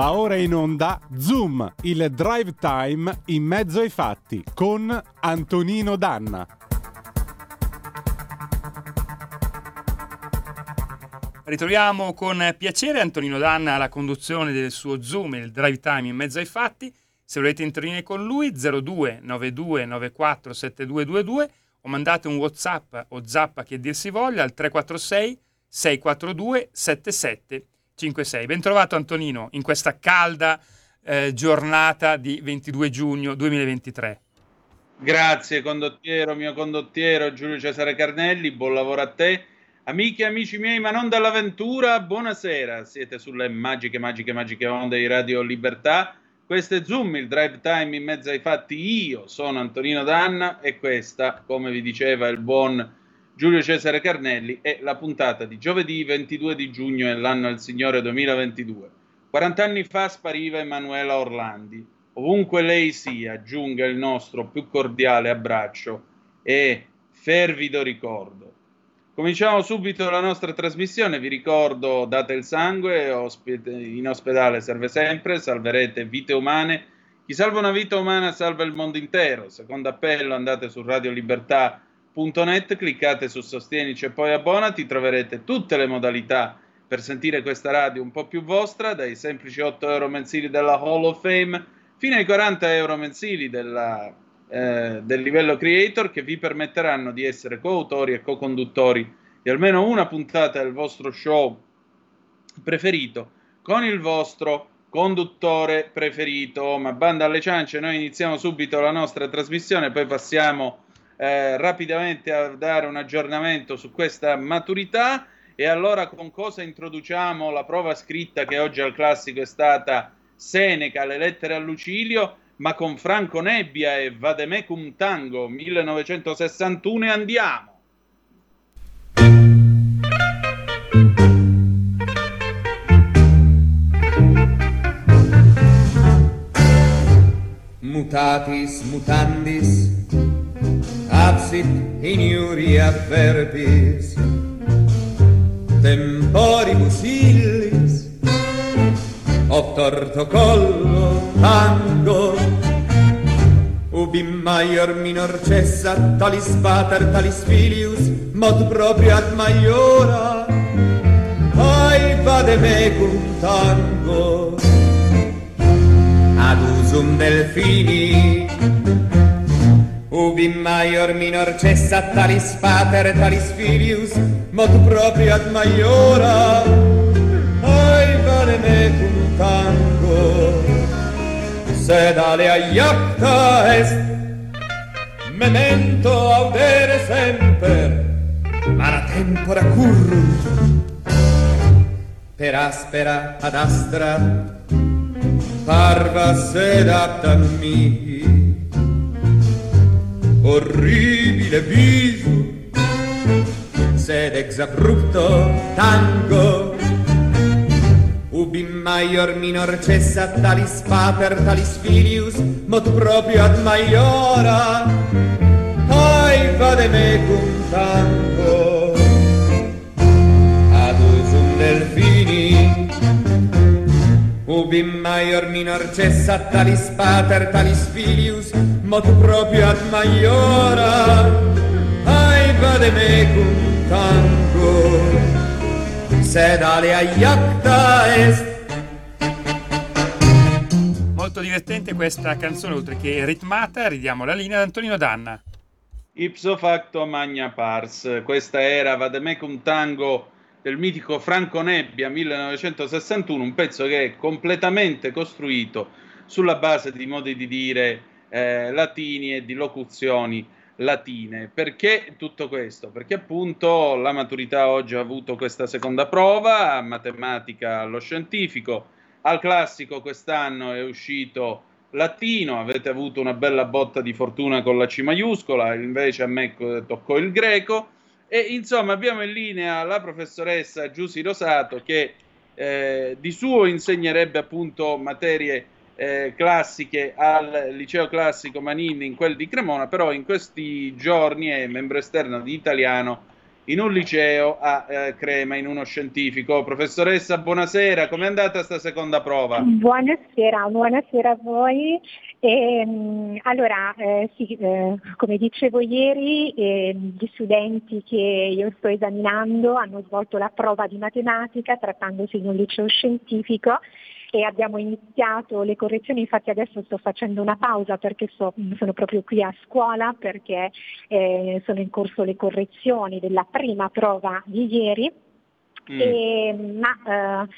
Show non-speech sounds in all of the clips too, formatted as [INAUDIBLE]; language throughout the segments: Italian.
Va ora in onda Zoom, il drive time in mezzo ai fatti con Antonino Danna. Ritroviamo con piacere Antonino Danna alla conduzione del suo Zoom, il drive time in mezzo ai fatti. Se volete intervenire con lui 02 92 94 7222 o mandate un WhatsApp o Zappa che dir si voglia al 346 642 77 5-6. Bentrovato Antonino in questa calda eh, giornata di 22 giugno 2023. Grazie condottiero, mio condottiero Giulio Cesare Carnelli, buon lavoro a te. Amiche e amici miei, ma non dall'avventura, buonasera. Siete sulle magiche, magiche, magiche onde di Radio Libertà. Questo è Zoom, il drive time in mezzo ai fatti. Io sono Antonino Danna e questa, come vi diceva il buon Giulio Cesare Carnelli è la puntata di giovedì 22 di giugno dell'anno del Signore 2022. 40 anni fa spariva Emanuela Orlandi. Ovunque lei sia, giunga il nostro più cordiale abbraccio e fervido ricordo. Cominciamo subito la nostra trasmissione. Vi ricordo: date il sangue, in ospedale serve sempre, salverete vite umane. Chi salva una vita umana salva il mondo intero. Secondo appello, andate su Radio Libertà www.radioticino.net, cliccate su Sostienici e poi abbonati, troverete tutte le modalità per sentire questa radio un po' più vostra, dai semplici 8 euro mensili della Hall of Fame fino ai 40 euro mensili della, eh, del livello creator che vi permetteranno di essere coautori e co-conduttori di almeno una puntata del vostro show preferito con il vostro conduttore preferito. Ma banda alle ciance, noi iniziamo subito la nostra trasmissione, poi passiamo eh, rapidamente a dare un aggiornamento su questa maturità. E allora con cosa introduciamo la prova scritta che oggi al classico è stata Seneca, le lettere a Lucilio, ma con Franco Nebbia e Vademecum Tango 1961 e andiamo. Mutatis mutandis absit in iuria verbis temporibus illis ob tortocollo tango. Ubi maior minor cessa talis pater talis filius mod proprio ad maiora. Ai vade mecum tango. Ad usum delfini Ubi maior minor cessa talis pater talis filius mod proprio ad maiora. Ai vale me cum tango sed alea iacta est. Memento audere semper mara tempora currunt per aspera ad astra parva sed aptam mihi orribile viso sed ex abrupto tango. Ubi maior minor cessa talis pater talis filius mot proprio ad maiora. Poi vademecum tango. Ubi maior minor cessa talis pater talis filius mod proprio ad maiora. Ai vade me cum tango. Sed alea iacta est. Molto divertente questa canzone, oltre che ritmata, ridiamo la linea ad Antonino Danna. Ipso facto magna pars, questa era Vademecum Tango del mitico Franco Nebbia 1961, un pezzo che è completamente costruito sulla base di modi di dire eh, latini e di locuzioni latine. Perché tutto questo? Perché appunto la maturità oggi ha avuto questa seconda prova, a matematica allo scientifico, al classico quest'anno è uscito latino, avete avuto una bella botta di fortuna con la C maiuscola, invece a me toccò il greco e insomma abbiamo in linea la professoressa Giussi Rosato che eh, di suo insegnerebbe appunto materie eh, classiche al liceo classico Manini in quel di Cremona, però in questi giorni è membro esterno di italiano in un liceo a eh, Crema, in uno scientifico. Professoressa, buonasera, com'è andata questa seconda prova? Buonasera, buonasera a voi. E, ehm, allora, eh, sì, eh, come dicevo ieri, eh, gli studenti che io sto esaminando hanno svolto la prova di matematica trattandosi di un liceo scientifico e abbiamo iniziato le correzioni, infatti adesso sto facendo una pausa perché so, sono proprio qui a scuola perché eh, sono in corso le correzioni della prima prova di ieri, mm. e, ma eh,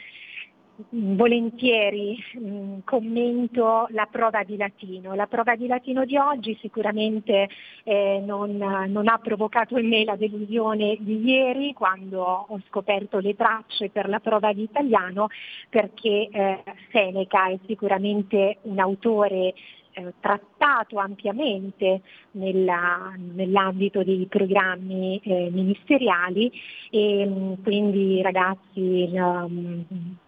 volentieri mh, mm, commento la prova di latino. La prova di latino di oggi sicuramente eh, non, non, ha provocato in me la delusione di ieri quando ho scoperto le tracce per la prova di italiano perché eh, Seneca è sicuramente un autore eh, trattato ampiamente nella, nell'ambito dei programmi eh, ministeriali e mm, quindi i ragazzi um,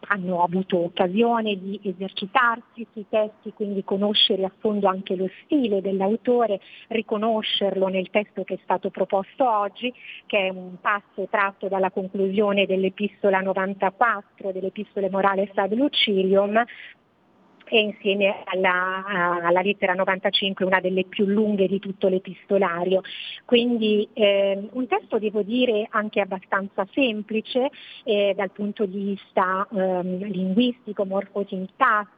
hanno avuto occasione di esercitarsi sui testi, quindi conoscere a fondo anche lo stile dell'autore, riconoscerlo nel testo che è stato proposto oggi, che è un passo tratto dalla conclusione dell'epistola 94 dell'epistole morale ad Lucilium, e insieme alla, alla, lettera 95 una delle più lunghe di tutto l'epistolario. Quindi eh, un testo devo dire anche abbastanza semplice eh, dal punto di vista eh, linguistico,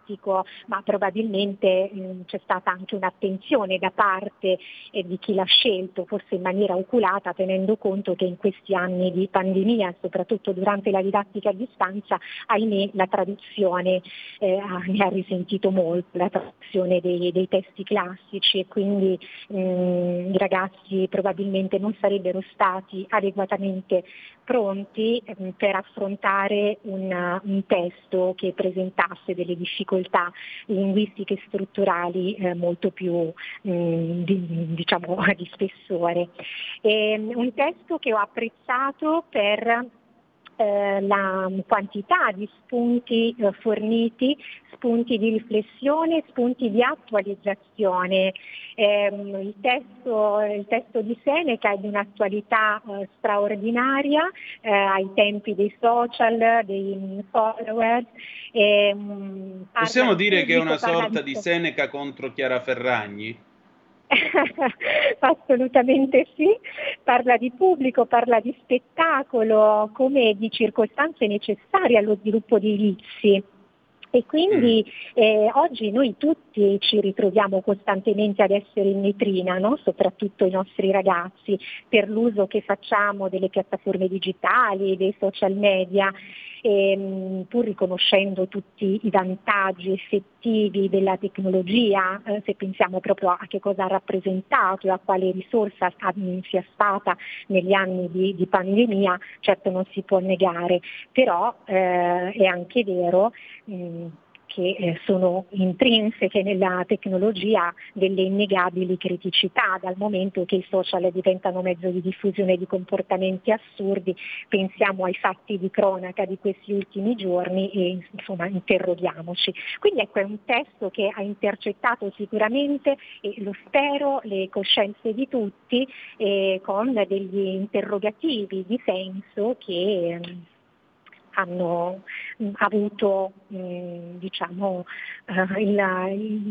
morfosintattico, ma probabilmente eh, c'è stata anche un'attenzione da parte eh, di chi l'ha scelto, forse in maniera oculata, tenendo conto che in questi anni di pandemia, soprattutto durante la didattica a distanza, ahimè la traduzione eh, ne ha risentito sentito molto la traduzione dei, dei testi classici e quindi mh, mm, i ragazzi probabilmente non sarebbero stati adeguatamente pronti mh, mm, per affrontare una, un testo che presentasse delle difficoltà linguistiche e strutturali eh, molto più mh, mm, di, diciamo, [LAUGHS] di spessore. E, un testo che ho apprezzato per eh, la quantità di spunti eh, forniti, spunti di riflessione, spunti di attualizzazione. Eh, il, testo, il, testo, di Seneca è di un'attualità eh, straordinaria eh, ai tempi dei social, dei followers. Possiamo dire che è una sorta di Seneca contro Chiara Ferragni? [LAUGHS] Assolutamente sì, parla di pubblico, parla di spettacolo come di circostanze necessarie allo sviluppo dei vizi. E quindi mm. eh, oggi noi tutti ci ritroviamo costantemente ad essere in vetrina, no? soprattutto i nostri ragazzi, per l'uso che facciamo delle piattaforme digitali, dei social media ehm, pur riconoscendo tutti i vantaggi effettivi della tecnologia, eh, se pensiamo proprio a che cosa ha rappresentato e a quale risorsa sia stata negli anni di, di pandemia, certo non si può negare, però eh, è anche vero mh, che eh, sono intrinseche nella tecnologia delle innegabili criticità, dal momento che i social diventano mezzo di diffusione di comportamenti assurdi, pensiamo ai fatti di cronaca di questi ultimi giorni e insomma interroghiamoci. Quindi ecco è un testo che ha intercettato sicuramente, e lo spero, le coscienze di tutti eh, con degli interrogativi di senso che hanno avuto mh, diciamo, uh, il,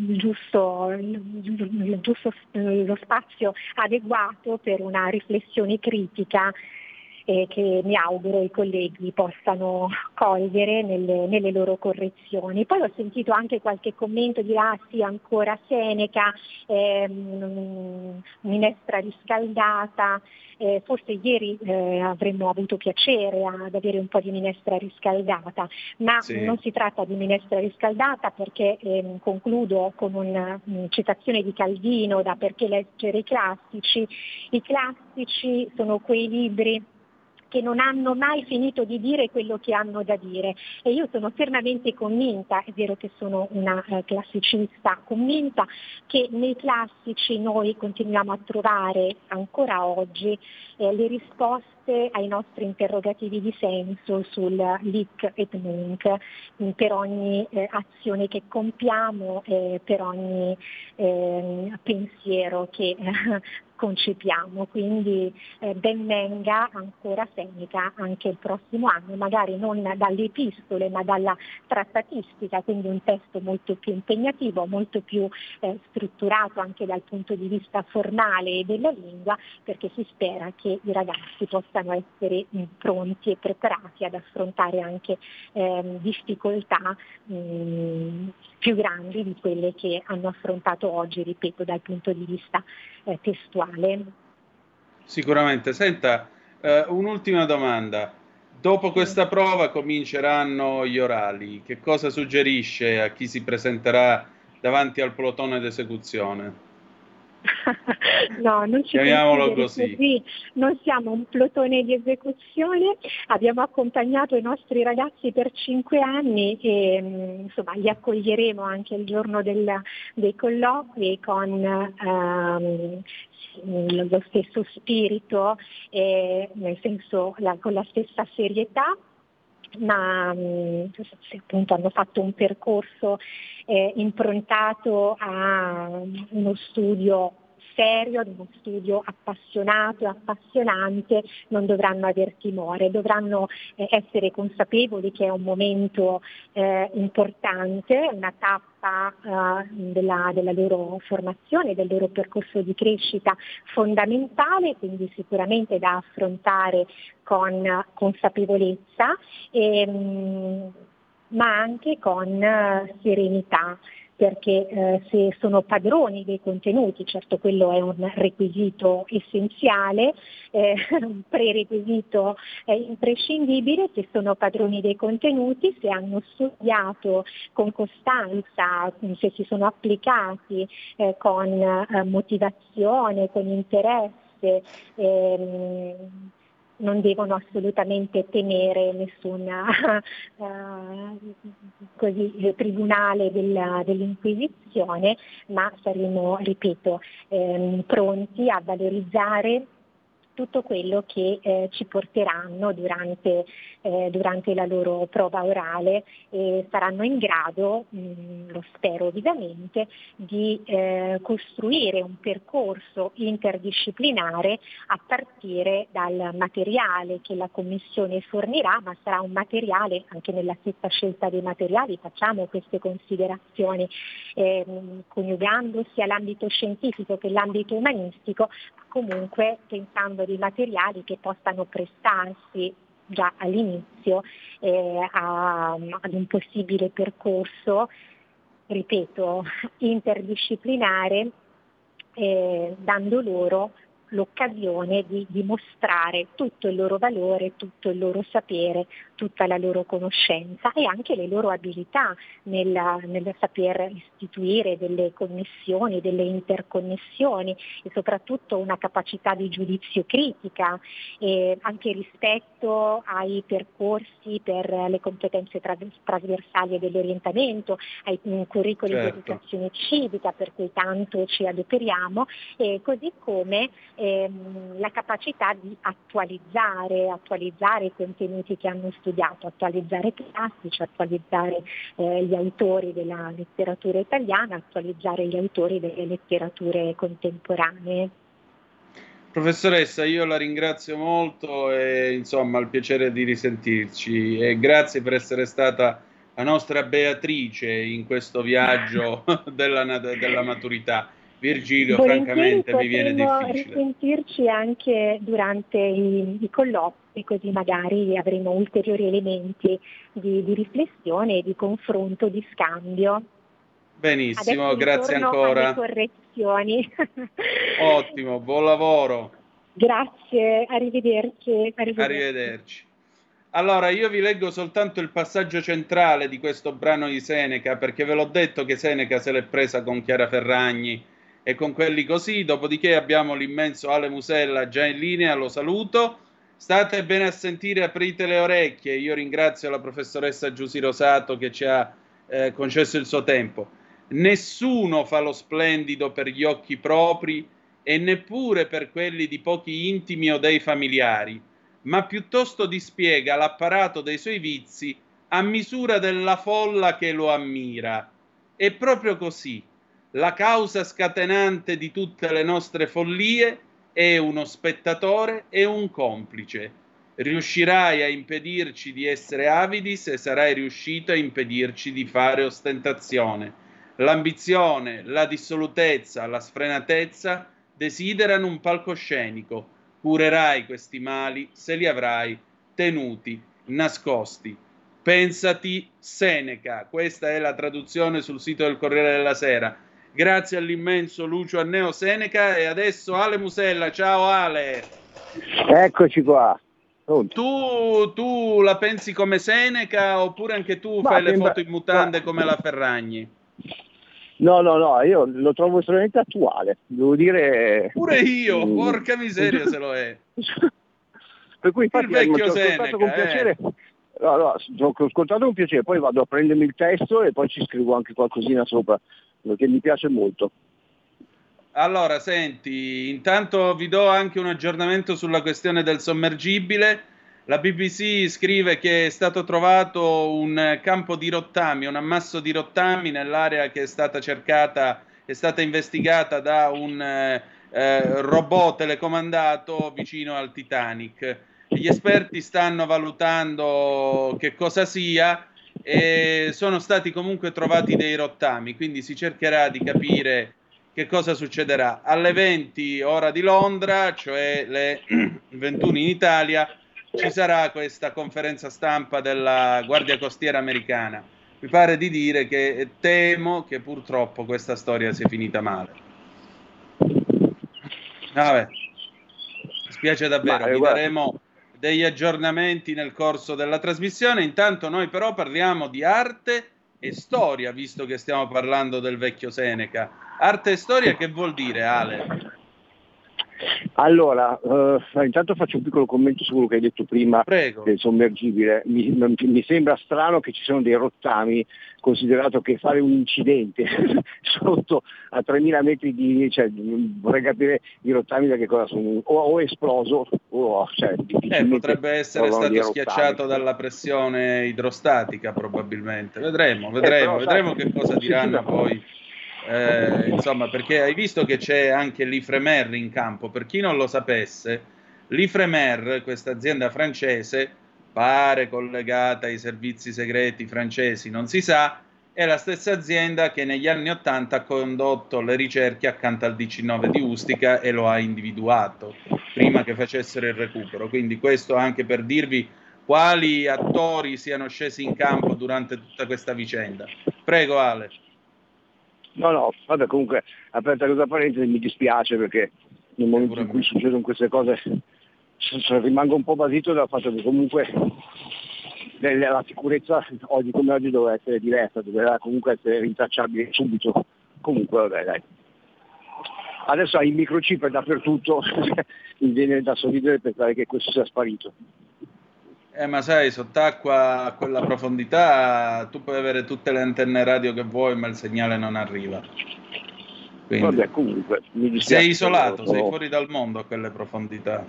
il, giusto, il, il giusto, lo spazio adeguato per una riflessione critica eh, che mi auguro i colleghi possano cogliere nelle, nelle, loro correzioni. Poi ho sentito anche qualche commento di ah sì ancora Seneca, ehm, minestra riscaldata, eh, forse ieri eh, avremmo avuto piacere ad avere un po' di minestra riscaldata, ma sì. non si tratta di minestra riscaldata perché ehm, concludo con una um, citazione di Calvino da perché leggere i classici. I classici sono quei libri che non hanno mai finito di dire quello che hanno da dire. E io sono fermamente convinta, è vero che sono una eh, classicista, convinta che nei classici noi continuiamo a trovare ancora oggi eh, le risposte ai nostri interrogativi di senso sul leak et nunc per ogni eh, azione che compiamo, per ogni ehm, pensiero che [LAUGHS] concepiamo, quindi eh, ben venga ancora Seneca anche il prossimo anno, magari non dalle epistole ma dalla trattatistica, quindi un testo molto più impegnativo, molto più eh, strutturato anche dal punto di vista formale della lingua, perché si spera che i ragazzi possano essere pronti e preparati ad affrontare anche eh, difficoltà mh, più grandi di quelle che hanno affrontato oggi, ripeto, dal punto di vista eh, testuale. Sicuramente. Senta, eh, un'ultima domanda. Dopo questa prova cominceranno gli orali. Che cosa suggerisce a chi si presenterà davanti al plotone d'esecuzione? No, non ci Chiamiamolo così. così. Non siamo un plotone di esecuzione, abbiamo accompagnato i nostri ragazzi per cinque anni e mm, insomma, li accoglieremo anche il giorno del, dei colloqui con um, lo stesso spirito, eh, nel senso la, con la stessa serietà ma mm, appunto hanno fatto un percorso eh, improntato a uno studio serio, ad uno studio appassionato e appassionante, non dovranno aver timore, dovranno eh, essere consapevoli che è un momento eh, importante, una tappa eh, della, della, loro formazione, del loro percorso di crescita fondamentale, quindi sicuramente da affrontare con consapevolezza. E, mh, mm, ma anche con eh, serenità perché eh, se sono padroni dei contenuti, certo quello è un requisito essenziale, eh, [LAUGHS] un prerequisito eh, imprescindibile, se sono padroni dei contenuti, se hanno studiato con costanza, se si sono applicati eh, con eh, motivazione, con interesse, ehm, non devono assolutamente temere nessun [LAUGHS] così, tribunale del, dell'Inquisizione, ma saremo, ripeto, ehm, pronti a valorizzare tutto quello che eh, ci porteranno durante, eh, durante, la loro prova orale e saranno in grado, mh, mm, lo spero ovviamente, di eh, costruire un percorso interdisciplinare a partire dal materiale che la Commissione fornirà, ma sarà un materiale, anche nella stessa scelta dei materiali facciamo queste considerazioni, ehm, coniugando sia l'ambito scientifico che l'ambito umanistico, comunque pensando dei materiali che possano prestarsi già all'inizio eh, a, ad un possibile percorso, ripeto, interdisciplinare, eh, dando loro l'occasione di dimostrare tutto il loro valore, tutto il loro sapere, tutta la loro conoscenza e anche le loro abilità nel, nel saper istituire delle connessioni, delle interconnessioni e soprattutto una capacità di giudizio critica e anche rispetto ai percorsi per le competenze trasversali dell'orientamento, ai curricoli certo. di educazione civica per cui tanto ci adoperiamo e così come ehm, la capacità di attualizzare, attualizzare i contenuti che hanno studiato, attualizzare i classici, attualizzare eh, gli autori della letteratura italiana, attualizzare gli autori delle letterature contemporanee. Professoressa, io la ringrazio molto e insomma il piacere di risentirci e grazie per essere stata la nostra Beatrice in questo viaggio [LAUGHS] della, della maturità. Virgilio, francamente mi viene difficile. risentirci anche durante i, i colloqui, così magari avremo ulteriori elementi di, di riflessione, di confronto, di scambio. Benissimo, Adesso grazie ancora. correzioni. [LAUGHS] Ottimo, buon lavoro. Grazie, arrivederci. Arrivederci. arrivederci. Allora, io vi leggo soltanto il passaggio centrale di questo brano di Seneca, perché ve l'ho detto che Seneca se l'è presa con Chiara Ferragni e con quelli così. Dopodiché abbiamo l'immenso Ale Musella già in linea, lo saluto. State bene a sentire, aprite le orecchie. Io ringrazio la professoressa Giusy Rosato che ci ha eh, concesso il suo tempo. Nessuno fa lo splendido per gli occhi propri e neppure per quelli di pochi intimi o dei familiari, ma piuttosto dispiega l'apparato dei suoi vizi a misura della folla che lo ammira. E proprio così la causa scatenante di tutte le nostre follie è uno spettatore e un complice. Riuscirai a impedirci di essere avidi se sarai riuscito a impedirci di fare ostentazione. L'ambizione, la dissolutezza, la sfrenatezza desiderano un palcoscenico. Curerai questi mali se li avrai tenuti nascosti. Pensati Seneca, questa è la traduzione sul sito del Corriere della Sera. Grazie all'immenso Lucio Anneo Seneca e adesso Ale Musella, ciao Ale. Eccoci qua. Tu, tu, la pensi come Seneca oppure anche tu Ma fai le foto in mutande ma... come la Ferragni? No, no, no, io lo trovo estremamente attuale, devo dire... Pure io, porca miseria se lo è. [LAUGHS] per cui infatti, il vecchio Seneca, con piacere... Eh. No, no, ho ascoltato con piacere, poi vado a prendermi il testo e poi ci scrivo anche qualcosina sopra, perché mi piace molto. Allora, senti, intanto vi do anche un aggiornamento sulla questione del sommergibile. La BBC scrive che è stato trovato un campo di rottami, un ammasso di rottami nell'area che è stata cercata, è stata investigata da un eh robot telecomandato vicino al Titanic. Gli esperti stanno valutando che cosa sia e sono stati comunque trovati dei rottami, quindi si cercherà di capire che cosa succederà. Alle 20 ora di Londra, cioè le [CLEARS THROAT] 21 in Italia, ci sarà questa conferenza stampa della Guardia Costiera americana. Mi pare di dire che temo che purtroppo questa storia sia finita male. Vabbè, spiace davvero, vi daremo degli aggiornamenti nel corso della trasmissione. Intanto noi però parliamo di arte e storia, visto che stiamo parlando del vecchio Seneca. Arte e storia che vuol dire Ale? Allora, uh, intanto faccio un piccolo commento su quello che hai detto prima Prego. del sommergibile. Mi, mi, sembra strano che ci siano dei rottami, considerato che fare un incidente [LAUGHS] sotto a 3.000 metri di... Cioè, vorrei capire i rottami da che cosa sono, o, o esploso o... Cioè, eh, potrebbe essere stato schiacciato dalla pressione idrostatica probabilmente. Vedremo, vedremo, eh, vedremo sai, che cosa diranno poi eh, insomma, perché hai visto che c'è anche l'Ifremer in campo. Per chi non lo sapesse, l'Ifremer, questa azienda francese, pare collegata ai servizi segreti francesi, non si sa, è la stessa azienda che negli anni Ottanta ha condotto le ricerche accanto al DC9 di Ustica e lo ha individuato prima che facessero il recupero. Quindi questo anche per dirvi quali attori siano scesi in campo durante tutta questa vicenda. Prego Ale. No, no, vabbè comunque, aperta questa parentesi, mi dispiace perché nel momento in cui succedono queste cose rimango un po' basito dal fatto che comunque la sicurezza oggi come oggi doveva essere diversa, doveva comunque essere rintracciabile subito. Comunque vabbè dai. Adesso hai il microchip dappertutto, [LAUGHS] mi viene da sorridere pensare che questo sia sparito. Eh, ma sai, sott'acqua a quella profondità tu puoi avere tutte le antenne radio che vuoi, ma il segnale non arriva. Quindi, Vabbè, comunque, mi sei isolato, però... sei fuori dal mondo a quelle profondità.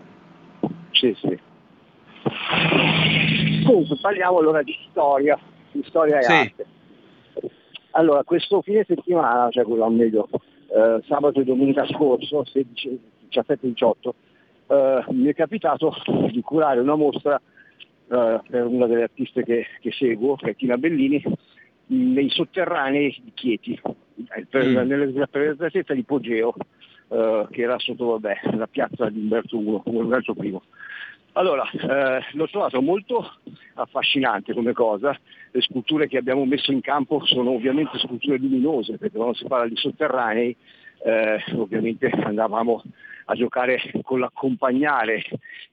Sì, sì. Comunque, parliamo allora di storia, di storia e sì. arte. Allora, questo fine settimana, cioè quello meglio, eh, sabato e domenica scorso, 17-18, eh, mi è capitato di curare una mostra uh, per una delle artiste che, che, seguo, che è Tina Bellini, nei sotterranei di Chieti, eh, per, mm. nella presenza di Pogeo, uh, che era sotto vabbè, la piazza di Umberto I, Umberto I. Allora, eh, l'ho trovato molto affascinante come cosa, le sculture che abbiamo messo in campo sono ovviamente sculture luminose, perché quando si parla di sotterranei eh, ovviamente andavamo a giocare con l'accompagnare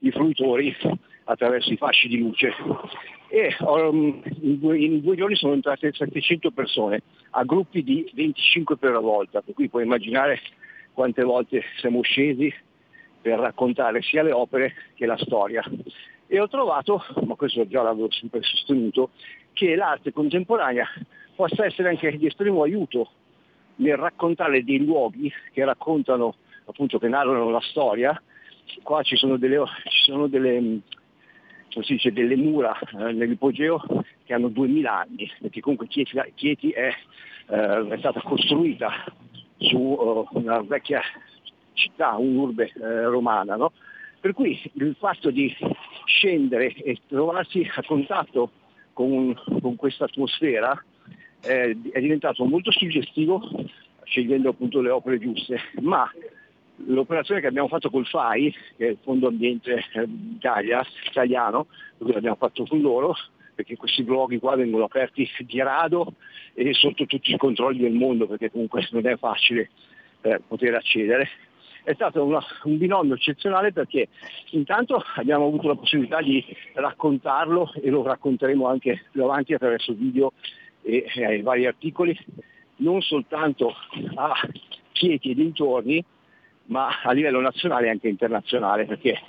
i fruitori attraverso i fasci di luce. E um, in, due, in, due, giorni sono entrate 700 persone a gruppi di 25 per la volta, per cui puoi immaginare quante volte siamo scesi per raccontare sia le opere che la storia. E ho trovato, ma questo già l'avevo sempre sostenuto, che l'arte contemporanea possa essere anche di estremo aiuto nel raccontare dei luoghi che raccontano, appunto, che narrano la storia. Qua ci sono delle, ci sono delle si dice, delle mura eh, nell'ipogeo che hanno 2000 anni, perché comunque Chieti, Chieti è, eh, è, stata costruita su uh, una vecchia città, un'urbe eh, romana. No? Per cui il fatto di scendere e trovarsi a contatto con, con questa atmosfera eh, è diventato molto suggestivo scegliendo appunto le opere giuste, ma l'operazione che abbiamo fatto col FAI, che è il Fondo Ambiente eh, Italia, italiano, l'abbiamo fatto con loro, perché questi blog qua vengono aperti di rado e sotto tutti i controlli del mondo, perché comunque non è facile eh, poter accedere. È stato una, un binomio eccezionale perché intanto abbiamo avuto la possibilità di raccontarlo e lo racconteremo anche più avanti attraverso video e, e vari articoli, non soltanto a Chieti e dintorni, ma a livello nazionale e anche internazionale, perché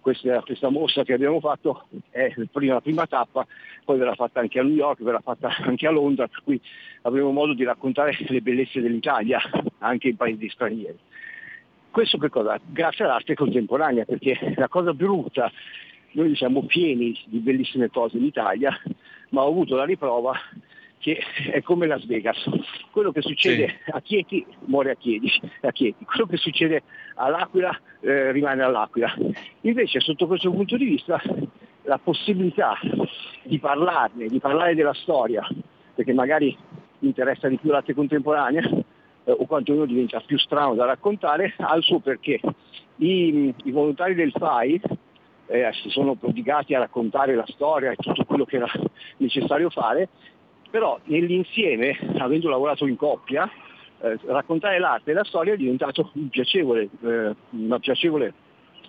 questa, questa mostra che abbiamo fatto è prima, la prima tappa, poi verrà fatta anche a New York, verrà fatta anche a Londra, per cui avremo modo di raccontare le bellezze dell'Italia anche in paesi stranieri. Questo che cosa? Grazie all'arte contemporanea, perché la cosa brutta, noi siamo pieni di bellissime cose in Italia, ma ho avuto la riprova che è come Las Vegas. Quello che succede sì. a Chieti muore a Chieti, a Chieti, quello che succede all'Aquila eh, rimane all'Aquila. Invece sotto questo punto di vista la possibilità di parlarne, di parlare della storia, perché magari interessa di più l'arte contemporanea, eh, o quantomeno diventa più strano da raccontare, ha il suo perché. I, i volontari del FAI eh, si sono prodigati a raccontare la storia e tutto quello che era necessario fare però nell'insieme, avendo lavorato in coppia, eh, raccontare l'arte e la storia è diventato un piacevole, eh, una piacevole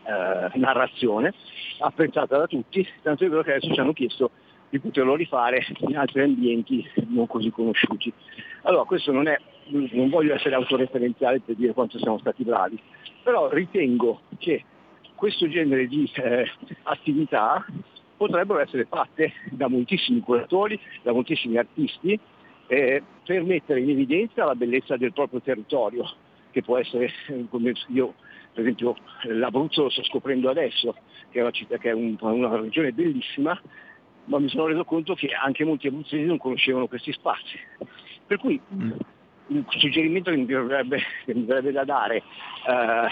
eh, narrazione, apprezzata da tutti, tanto è vero che adesso ci hanno chiesto di poterlo rifare in altri ambienti non così conosciuti. Allora questo non è, non voglio essere autoreferenziale per dire quanto siamo stati bravi, però ritengo che questo genere di eh, attività potrebbero essere fatte da moltissimi curatori, da moltissimi artisti, eh, per mettere in evidenza la bellezza del proprio territorio, che può essere, eh, come io per esempio l'Abruzzo lo sto scoprendo adesso, che è una, città, che è un, una regione bellissima, ma mi sono reso conto che anche molti abruzzesi non conoscevano questi spazi. Per cui mm. il suggerimento che mi verrebbe, che mi verrebbe da dare eh,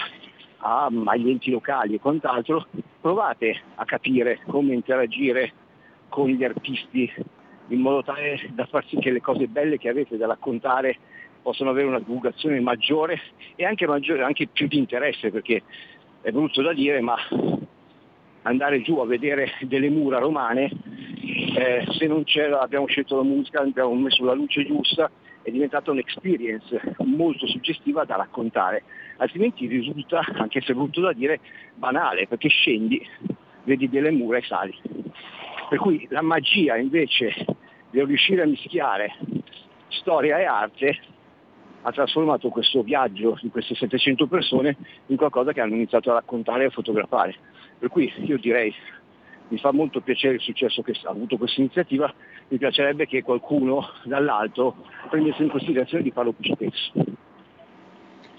agli enti locali e quant'altro, provate a capire come interagire con gli artisti in modo tale da far sì che le cose belle che avete da raccontare possano avere una divulgazione maggiore e anche, maggiore, anche più di interesse, perché è brutto da dire, ma andare giù a vedere delle mura romane, eh, se non c'era, abbiamo scelto la musica, abbiamo messo la luce giusta, è diventata un'experience molto suggestiva da raccontare, altrimenti risulta, anche se brutto da dire, banale, perché scendi, vedi delle mura e sali. Per cui la magia invece di riuscire a mischiare storia e arte ha trasformato questo viaggio di queste 700 persone in qualcosa che hanno iniziato a raccontare e a fotografare. Per cui io direi mi fa molto piacere il successo che ha avuto questa iniziativa, mi piacerebbe che qualcuno dall'alto prendesse in considerazione di farlo più spesso.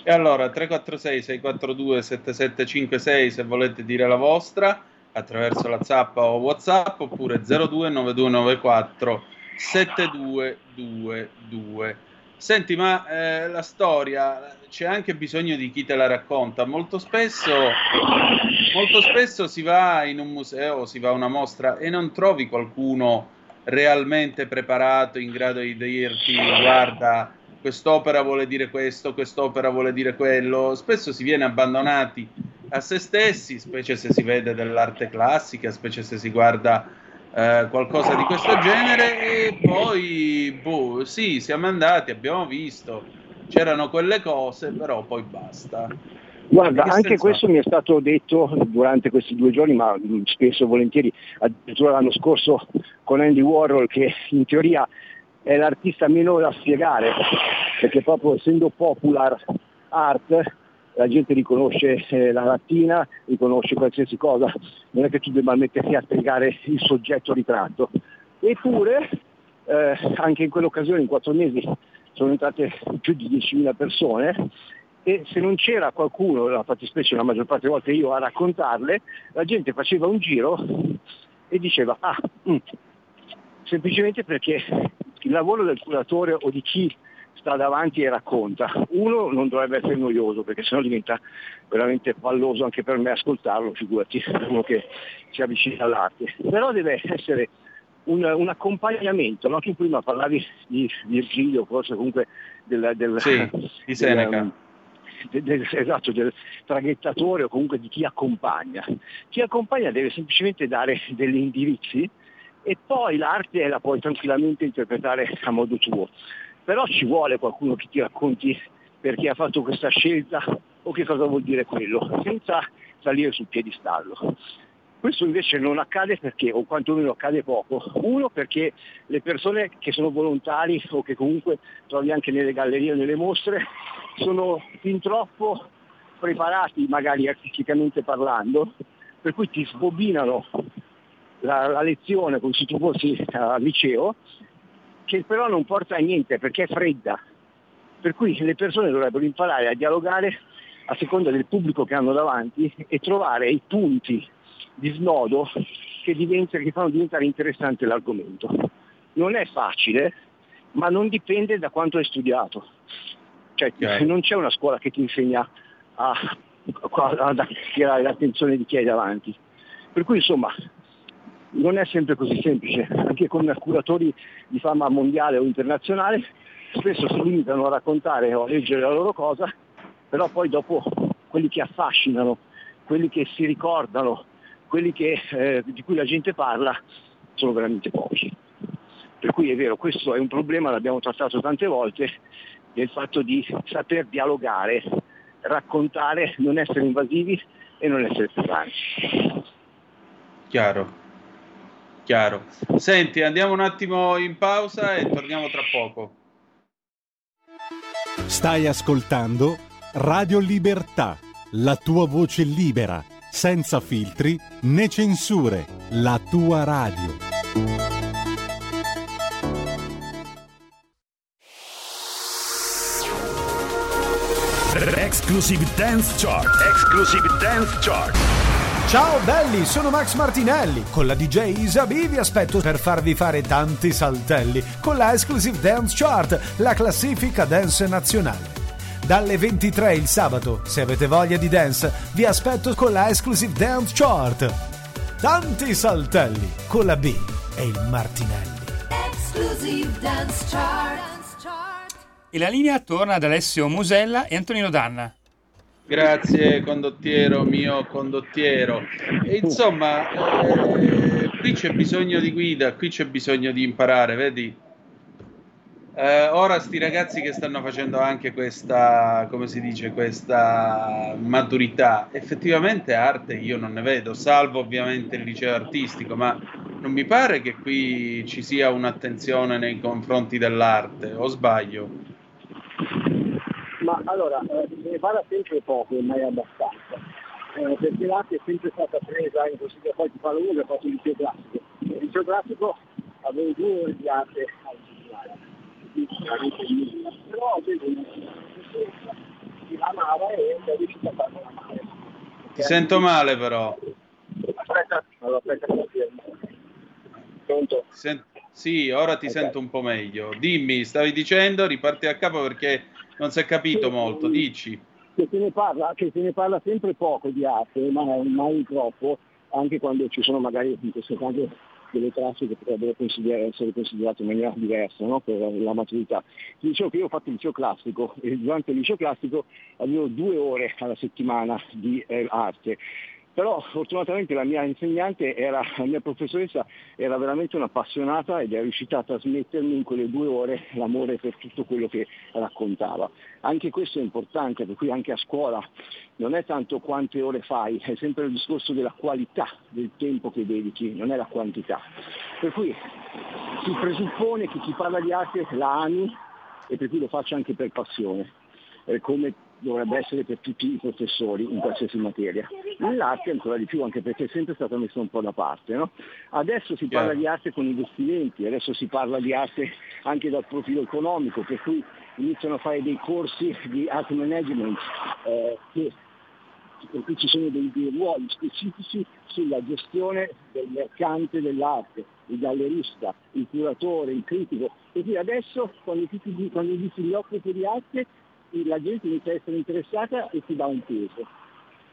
E allora 346 642 7756 se volete dire la vostra attraverso la zappa o whatsapp oppure 029294 7222 Senti, ma eh, la storia c'è anche bisogno di chi te la racconta. Molto spesso, molto spesso si va in un museo, si va a una mostra e non trovi qualcuno realmente preparato, in grado di dirti guarda, quest'opera vuole dire questo, quest'opera vuole dire quello. Spesso si viene abbandonati a se stessi, specie se si vede dell'arte classica, specie se si guarda eh, qualcosa di questo genere e poi, boh, sì, siamo andati, abbiamo visto, c'erano quelle cose, però poi basta. Guarda, anche questo mi è stato detto durante questi due giorni, ma spesso e volentieri, addirittura l'anno scorso con Andy Warhol, che in teoria è l'artista meno da spiegare, perché proprio essendo popular art la gente riconosce eh, la lattina, riconosce qualsiasi cosa, non è che tu debba metterti a spiegare il soggetto ritratto. Eppure, eh, anche in quell'occasione, in quattro mesi, sono entrate più di 10.000 persone e se non c'era qualcuno, la fattispecie la maggior parte delle volte io, a raccontarle, la gente faceva un giro e diceva, ah, mh. Mm", semplicemente perché il lavoro del curatore o di chi sta davanti e racconta. Uno non dovrebbe essere noioso perché sennò diventa veramente palloso anche per me ascoltarlo, figurati, uno che si avvicina all'arte. Però deve essere un, un accompagnamento, no? tu prima parlavi di Virgilio, forse comunque del, del, sì, di Seneca. Del, del, esatto, del traghettatore o comunque di chi accompagna. Chi accompagna deve semplicemente dare degli indirizzi e poi l'arte la puoi tranquillamente interpretare a modo tuo. Però ci vuole qualcuno che ti racconti perché ha fatto questa scelta o che cosa vuol dire quello, senza salire sul piedistallo. Questo invece non accade perché, o quantomeno accade poco. Uno perché le persone che sono volontari o che comunque trovi anche nelle gallerie o nelle mostre sono fin troppo preparati magari artisticamente parlando, per cui ti sbobinano la, la lezione come se tu fossi al liceo, che però non porta a niente perché è fredda. Per cui le persone dovrebbero imparare a dialogare a seconda del pubblico che hanno davanti e trovare i punti di snodo che, diventa, che fanno diventare interessante l'argomento. Non è facile, ma non dipende da quanto hai studiato. Cioè, okay. non c'è una scuola che ti insegna a, ad attirare l'attenzione di chi hai davanti. Per cui insomma non è sempre così semplice, [LAUGHS] anche con curatori di fama mondiale o internazionale spesso si limitano a raccontare o a leggere la loro cosa, però poi dopo quelli che affascinano, quelli che si ricordano, quelli che, eh, di cui la gente parla sono veramente pochi. Per cui è vero, questo è un problema, l'abbiamo trattato tante volte, del fatto di saper dialogare, raccontare, non essere invasivi e non essere pesanti. Chiaro, chiaro. Senti, andiamo un attimo in pausa e torniamo tra poco. Stai ascoltando Radio Libertà, la tua voce libera senza filtri né censure, la tua radio. Exclusive Dance Chart. Exclusive Dance Chart. Ciao belli, sono Max Martinelli. Con la DJ Isabi vi aspetto per farvi fare tanti saltelli con la Exclusive Dance Chart, la classifica dance nazionale dalle 23 il sabato. Se avete voglia di dance, vi aspetto con la Exclusive Dance Chart. Tanti saltelli con la B e il Martinelli. Exclusive Dance Chart. E la linea torna ad Alessio Musella e Antonino Danna. Grazie condottiero, mio condottiero. E insomma, eh, qui c'è bisogno di guida, qui c'è bisogno di imparare, vedi? Eh, ora sti ragazzi che stanno facendo anche questa, come si dice, questa maturità, effettivamente arte io non ne vedo, salvo ovviamente il liceo artistico, ma non mi pare che qui ci sia un'attenzione nei confronti dell'arte, o sbaglio? Ma allora, eh, se ne parla sempre poco mai abbastanza, eh, perché l'arte è sempre stata presa in consiglio, poi ti parlo uno che fatto il liceo classico. Il liceo classico avevo due ore di arte al settimana però avevo una si amava e è riuscito a farlo amare. Ti sento male però. Aspetta, aspetta, Pronto? Sent- sì, ora ti okay. sento un po' meglio. Dimmi, stavi dicendo, riparti a capo perché non si è capito molto, dici. Che se, ne parla, che se ne parla sempre poco di arte, ma mai troppo, anche quando ci sono magari in questo caso delle classi che potrebbero essere considerate in maniera diversa no? per la maturità. Ti dicevo che io ho fatto il liceo classico e durante il liceo classico avevo due ore alla settimana di eh, arte però fortunatamente la mia insegnante era, la mia professoressa era veramente un'appassionata ed è riuscita a trasmettermi in quelle due ore l'amore per tutto quello che raccontava. Anche questo è importante, per cui anche a scuola non è tanto quante ore fai, è sempre il discorso della qualità del tempo che dedichi, non è la quantità. Per cui si presuppone che chi parla di arte la ami e per cui lo faccia anche per passione, eh, come dovrebbe essere per tutti i professori in qualsiasi materia. Nell'arte ancora di più, anche perché è sempre stata messa un po' da parte. No? Adesso si parla di arte con investimenti, adesso si parla di arte anche dal profilo economico, per cui iniziano a fare dei corsi di art management eh, che per cui ci sono dei, dei ruoli specifici sulla gestione del mercante dell'arte, il gallerista, il curatore, il critico. E quindi adesso quando, ti, quando dici gli occupi di arte la gente inizia a essere interessata e ti dà un peso.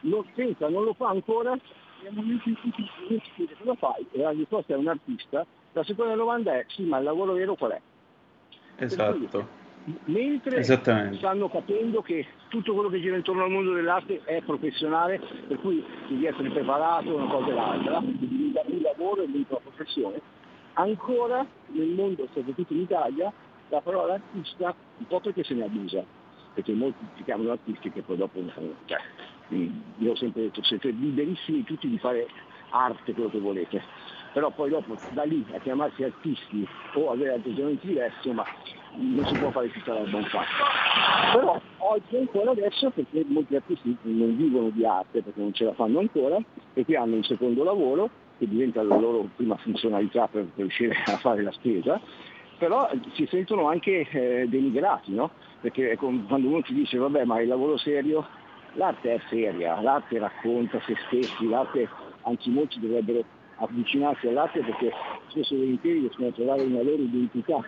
Lo senza, non lo fa ancora, nel momento in cui ti chiede cosa fai e la risposta è un artista, la seconda domanda è sì, ma il lavoro vero qual è? Esatto. mentre stanno capendo che tutto quello che gira intorno al mondo dell'arte è professionale, per cui devi essere preparato una cosa e l'altra, il lavoro e diventa una professione, ancora nel mondo, soprattutto in Italia, la parola artista un po' perché se ne abusa, perché molti si chiamano artisti che poi dopo cioè, io ho sempre detto siete liberissimi tutti di fare arte quello che volete. Però poi dopo da lì a chiamarsi artisti o avere atteggiamenti diversi ma non si può fare tutta la buon fatto però oggi ancora adesso perché molti artisti non vivono di arte perché non ce la fanno ancora e qui hanno un secondo lavoro che diventa la loro prima funzionalità per riuscire a fare la spesa però si sentono anche eh, denigrati, no? perché quando uno ti dice vabbè ma il lavoro serio, l'arte è seria, l'arte racconta se stessi, l'arte, anzi molti dovrebbero avvicinarsi all'arte perché spesso volentieri riescono a trovare una loro identità.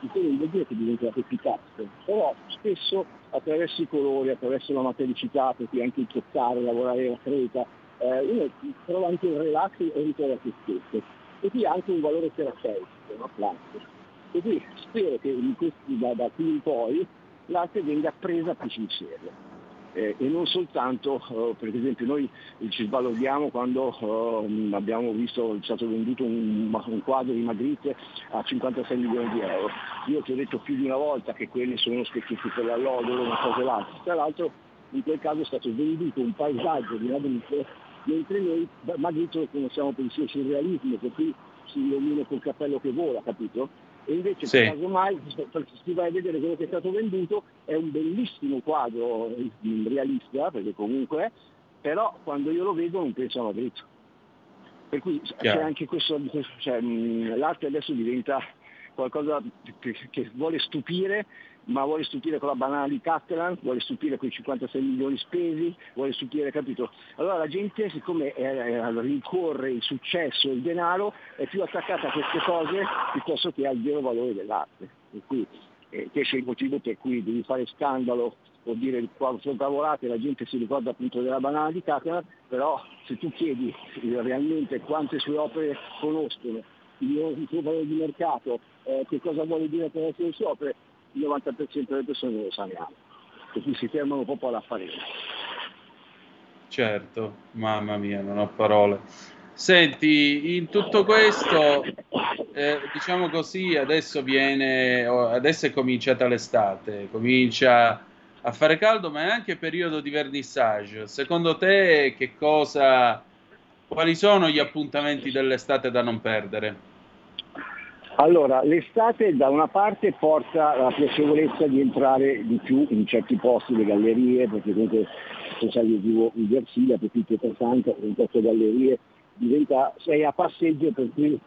Il che non vuol dire che diventate efficace, però spesso attraverso i colori, attraverso la matericità, perché anche il toccare, lavorare la creta, eh, uno trova anche il relax e ritrova se stesso. E qui ha anche un valore terapeutico, no? l'arte. Quindi spero che questi, da, da, qui in poi l'arte venga presa più sul serio. Eh, e non soltanto, uh, per esempio noi ci sbalordiamo quando uh, abbiamo visto, è stato venduto un, un, quadro di Magritte a 56 milioni di euro. Io ti ho detto più di una volta che quelli sono specchietti per l'allodolo, una cosa e l'altra. Tra l'altro in quel caso è stato venduto un paesaggio di Magritte, mentre noi Magritte lo conosciamo per il suo surrealismo, per cui si illumina col cappello che vola, capito? E invece sì. casomai si va a vedere quello che è stato venduto, è un bellissimo quadro realista, perché comunque però quando io lo vedo non penso a Madrid. Per cui Chiaro. c'è anche questo, cioè, l'arte adesso diventa qualcosa che, che vuole stupire ma vuole stupire con la banana Catalan, vuole stupire con i 56 milioni spesi, vuole stupire, capito? Allora la gente, siccome è, rincorre il successo e il denaro, è più attaccata a queste cose piuttosto che al vero valore dell'arte. Per cui, eh, questo è il motivo per cui devi fare scandalo vuol dire quattro cavolate, la gente si ricorda appunto della banana di Catalan, però se tu chiedi realmente quante sue opere conoscono, il suo valore di mercato, eh, che cosa vuole dire per le sue opere, il 90% delle persone non lo sa per cui si fermano proprio farina. Certo, mamma mia, non ho parole. Senti, in tutto questo, eh, diciamo così, adesso viene, adesso è cominciata l'estate, comincia a fare caldo, ma è anche periodo di vernissage. Secondo te, che cosa, quali sono gli appuntamenti dell'estate da non perdere? Allora, l'estate da una parte porta la piacevolezza di entrare di più in certi posti, le gallerie, perché comunque se sai vivo in Versilia, per cui Pietrasanta, 28 gallerie, diventa, sei a passeggio per cui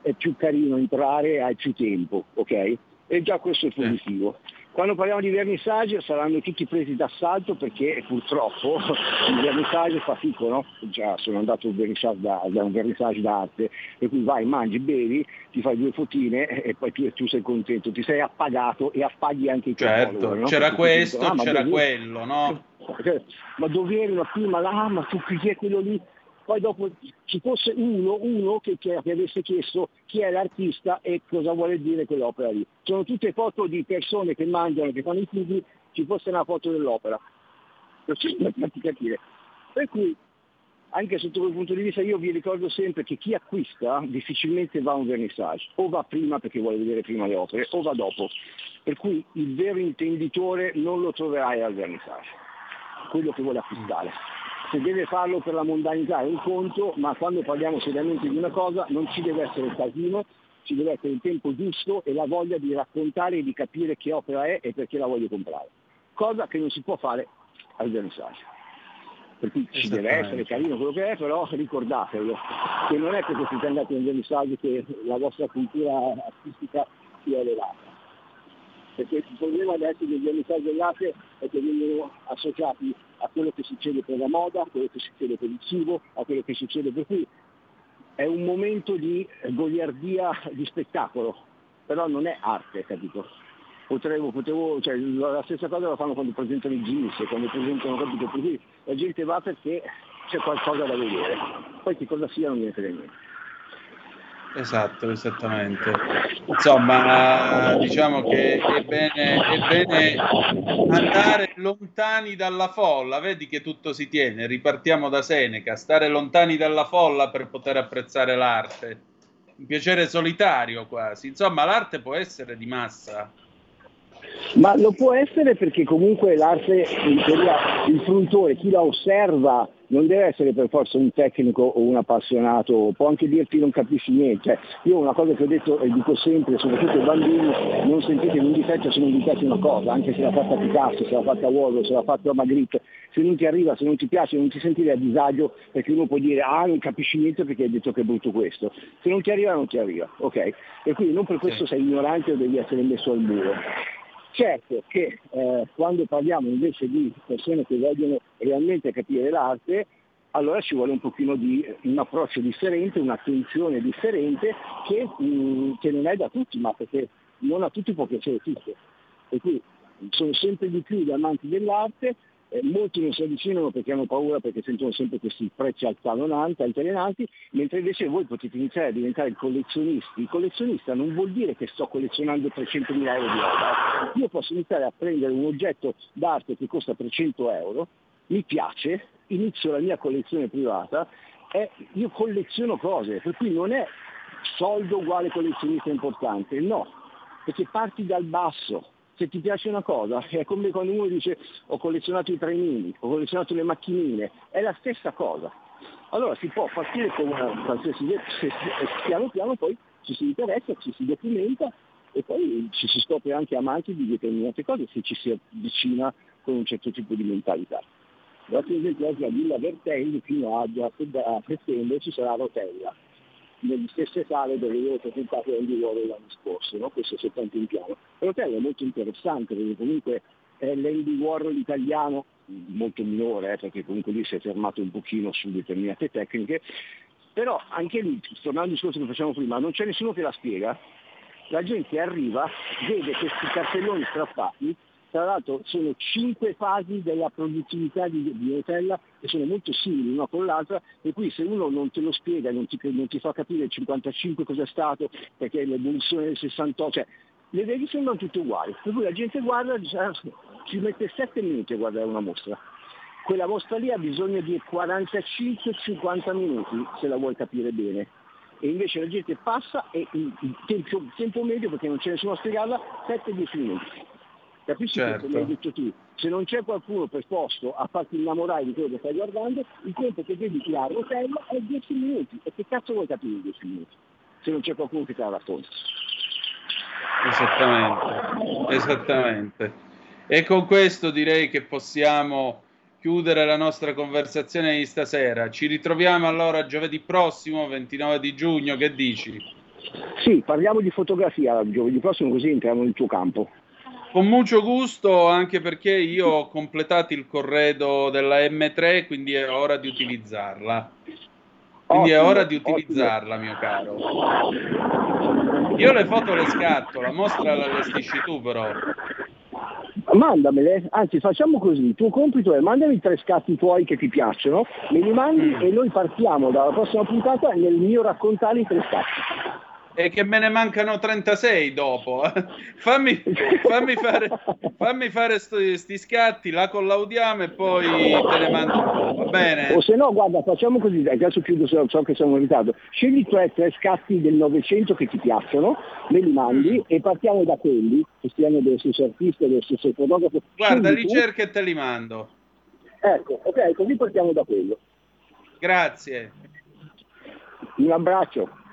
è più carino entrare, hai più tempo, ok? E già questo è positivo. Quando parliamo di vernissage saranno tutti presi d'assalto perché purtroppo [LAUGHS] il vernissage fa fico, no? Già sono andato da, da un vernissage d'arte, per cui vai, mangi, bevi, ti fai due fotine e poi tu, tu sei contento, ti sei appagato e appaghi anche i tuoi Certo, no? c'era perché questo, dicono, ah, c'era quello, no? [LAUGHS] Ma dove eri una prima là, ma tu chi è quello lì? Poi dopo ci fosse uno, uno che, che, avesse chiesto chi è l'artista e cosa vuole dire quell'opera lì. Sono tutte foto di persone che mangiano, che fanno i figli, ci fosse una foto dell'opera. Per cui, anche sotto quel punto di vista, io vi ricordo sempre che chi acquista difficilmente va a un vernissage, o va prima perché vuole vedere prima le opere, o va dopo. Per cui il vero intenditore non lo troverai al vernissage, quello che vuole acquistare se deve farlo per la mondanità è un conto, ma quando parliamo seriamente di una cosa non ci deve essere casino, ci deve essere il tempo giusto e la voglia di raccontare e di capire che opera è e perché la voglio comprare. Cosa che non si può fare al vernissage. Per cui ci deve essere carino quello che è, però ricordatelo, che non è perché siete andati al vernissage che la vostra cultura artistica sia elevata. perché il problema adesso degli amici dell'arte è che vengono associati a quello che succede per la moda, a quello che succede per il cibo, a quello che succede per cui è un momento di goliardia di spettacolo, però non è arte, capito? Potevo, potevo, cioè, la stessa cosa la fanno quando presentano i jeans, quando presentano capito, per cui la gente va perché c'è qualcosa da vedere, poi che cosa sia non viene frega niente. Esatto, esattamente. Insomma, diciamo che è bene, è bene andare lontani dalla folla, vedi che tutto si tiene, ripartiamo da Seneca, stare lontani dalla folla per poter apprezzare l'arte. Un piacere solitario quasi. Insomma, l'arte può essere di massa. Ma lo può essere perché comunque l'arte, in teoria, il fruitore, chi la osserva, non deve essere per forza un tecnico o un appassionato, può anche dirti non capisci niente. Io una cosa che ho detto e dico sempre, soprattutto ai bambini, non sentite un difetto se non vi piace una cosa, anche se l'ha fatta Picasso, se l'ha fatta Wall, se l'ha fatta Magritte, se non ti arriva, se non ti piace, non ti sentire a disagio perché uno può dire ah non capisci niente perché hai detto che è brutto questo. Se non ti arriva non ti arriva, ok? E quindi non per questo sei ignorante o devi essere messo al muro. Certo che eh, quando parliamo invece di persone che vogliono realmente capire l'arte, allora ci vuole un pochino di un approccio differente, un'attenzione differente che, mh, mm, che non è da tutti, ma perché non a tutti può piacere tutto. E qui sono sempre di più gli amanti dell'arte, eh, molti non si avvicinano perché hanno paura, perché sentono sempre questi prezzi altalenanti, altalenanti, mentre invece voi potete iniziare a diventare collezionisti. Il collezionista non vuol dire che sto collezionando 300.000 euro di roba. Io posso iniziare a prendere un oggetto d'arte che costa 300 euro, mi piace, inizio la mia collezione privata e io colleziono cose, per cui non è soldo uguale collezionista importante, no, perché parti dal basso, se ti piace una cosa, è come quando uno dice ho collezionato i trenini, ho collezionato le macchinine, è la stessa cosa. Allora si può partire con una qualsiasi [LAUGHS] piano piano poi ci si interessa, ci si documenta e poi ci si scopre anche amanti di determinate cose se ci si avvicina con un certo tipo di mentalità. Per esempio oggi a Villa Vertelli fino a, a ci sarà Rotella nelle stesse sale dove io ho presentato Andy Warhol l'anno scorso, no? questo è soltanto in piano. L'hotel è molto interessante perché comunque è l'Andy Warhol italiano, molto minore eh, perché comunque lì si è fermato un pochino su determinate tecniche, però anche lì, tornando al discorso che facciamo prima, non c'è nessuno che la spiega, la gente arriva, vede questi cartelloni strappati tra l'altro sono cinque fasi della produttività di, di Nutella che sono molto simili una con l'altra, per cui se uno non te lo spiega, non ti, non ti fa capire il 55 cos'è stato, perché l'evoluzione del 68, cioè le vedi sembrano tutte uguali, per cui la gente guarda e dice, ah, ci mette 7 minuti a guardare una mostra. Quella mostra lì ha bisogno di 45-50 minuti se la vuoi capire bene. E invece la gente passa e il tempo, tempo medio, perché non c'è nessuno a spiegarla, 7-10 minuti. Capisci certo. come hai detto tu? Se non c'è qualcuno preposto a farti innamorare di quello che stai guardando, il tempo che dedichi a rotella è 10 minuti. E che cazzo vuoi capire in 10 minuti? Se non c'è qualcuno che te la racconta. Esattamente, esattamente. E con questo direi che possiamo chiudere la nostra conversazione di stasera. Ci ritroviamo allora giovedì prossimo, 29 di giugno, che dici? Sì, parliamo di fotografia giovedì prossimo così entriamo nel tuo campo. Con molto gusto, anche perché io ho completato il corredo della M3, quindi è ora di utilizzarla. Quindi è ora di utilizzarla, mio caro. Io le foto le scatto, la mostra la allestisci tu però. Mandamele, anzi facciamo così, il tuo compito è mandami tre scatti tuoi che ti piacciono, me li mandi mm. e noi partiamo dalla prossima puntata nel mio raccontare i tre scatti e che me ne mancano 36 dopo. [LAUGHS] fammi, fammi, fare, fammi fare questi scatti, la collaudiamo e poi te ne mando un po', va bene? O se no, guarda, facciamo così, adesso chiudo so, so che siamo in ritardo. Scegli tre, tre scatti del Novecento che ti piacciono, me li mandi mm. e partiamo da quelli, che siano dello stesso artista, dello stesso fotografo. Guarda, li cerca e te li mando. Ecco, ok, così partiamo da quello. Grazie. Un abbraccio.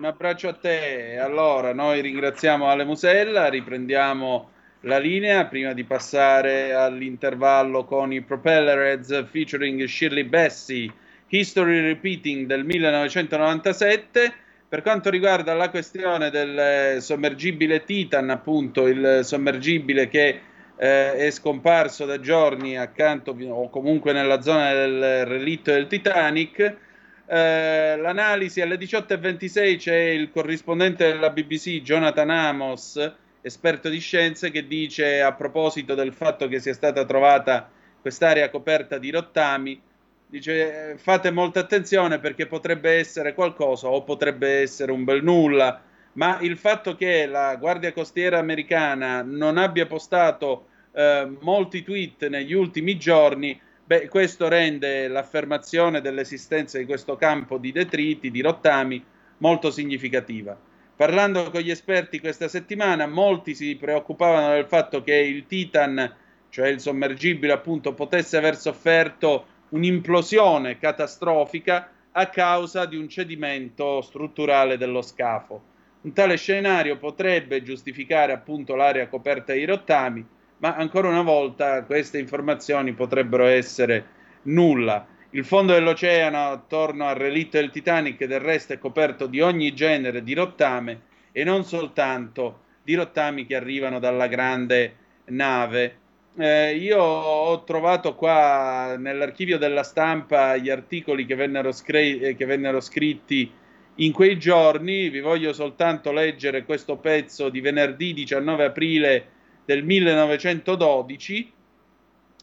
Un abbraccio a te. Allora, noi ringraziamo Ale Musella, riprendiamo la linea prima di passare all'intervallo con i Propellerheads featuring Shirley Bassey, History Repeating del 1997. Per quanto riguarda la questione del sommergibile Titan, appunto il sommergibile che eh, è scomparso da giorni accanto o comunque nella zona del relitto del Titanic, eh, l'analisi alle 18.26 c'è il corrispondente della BBC Jonathan Amos, esperto di scienze, che dice a proposito del fatto che sia stata trovata quest'area coperta di rottami, dice fate molta attenzione perché potrebbe essere qualcosa o potrebbe essere un bel nulla, ma il fatto che la Guardia Costiera americana non abbia postato eh, molti tweet negli ultimi giorni, beh, questo rende l'affermazione dell'esistenza di questo campo di detriti, di rottami, molto significativa. Parlando con gli esperti questa settimana, molti si preoccupavano del fatto che il Titan, cioè il sommergibile appunto, potesse aver sofferto un'implosione catastrofica a causa di un cedimento strutturale dello scafo. Un tale scenario potrebbe giustificare appunto l'area coperta di rottami, ma ancora una volta queste informazioni potrebbero essere nulla. Il fondo dell'oceano attorno al relitto del Titanic del resto è coperto di ogni genere di rottame e non soltanto di rottami che arrivano dalla grande nave eh, io ho trovato qua nell'archivio della stampa gli articoli che vennero, scri- eh, che vennero scritti in quei giorni. Vi voglio soltanto leggere questo pezzo di venerdì 19 aprile del 1912.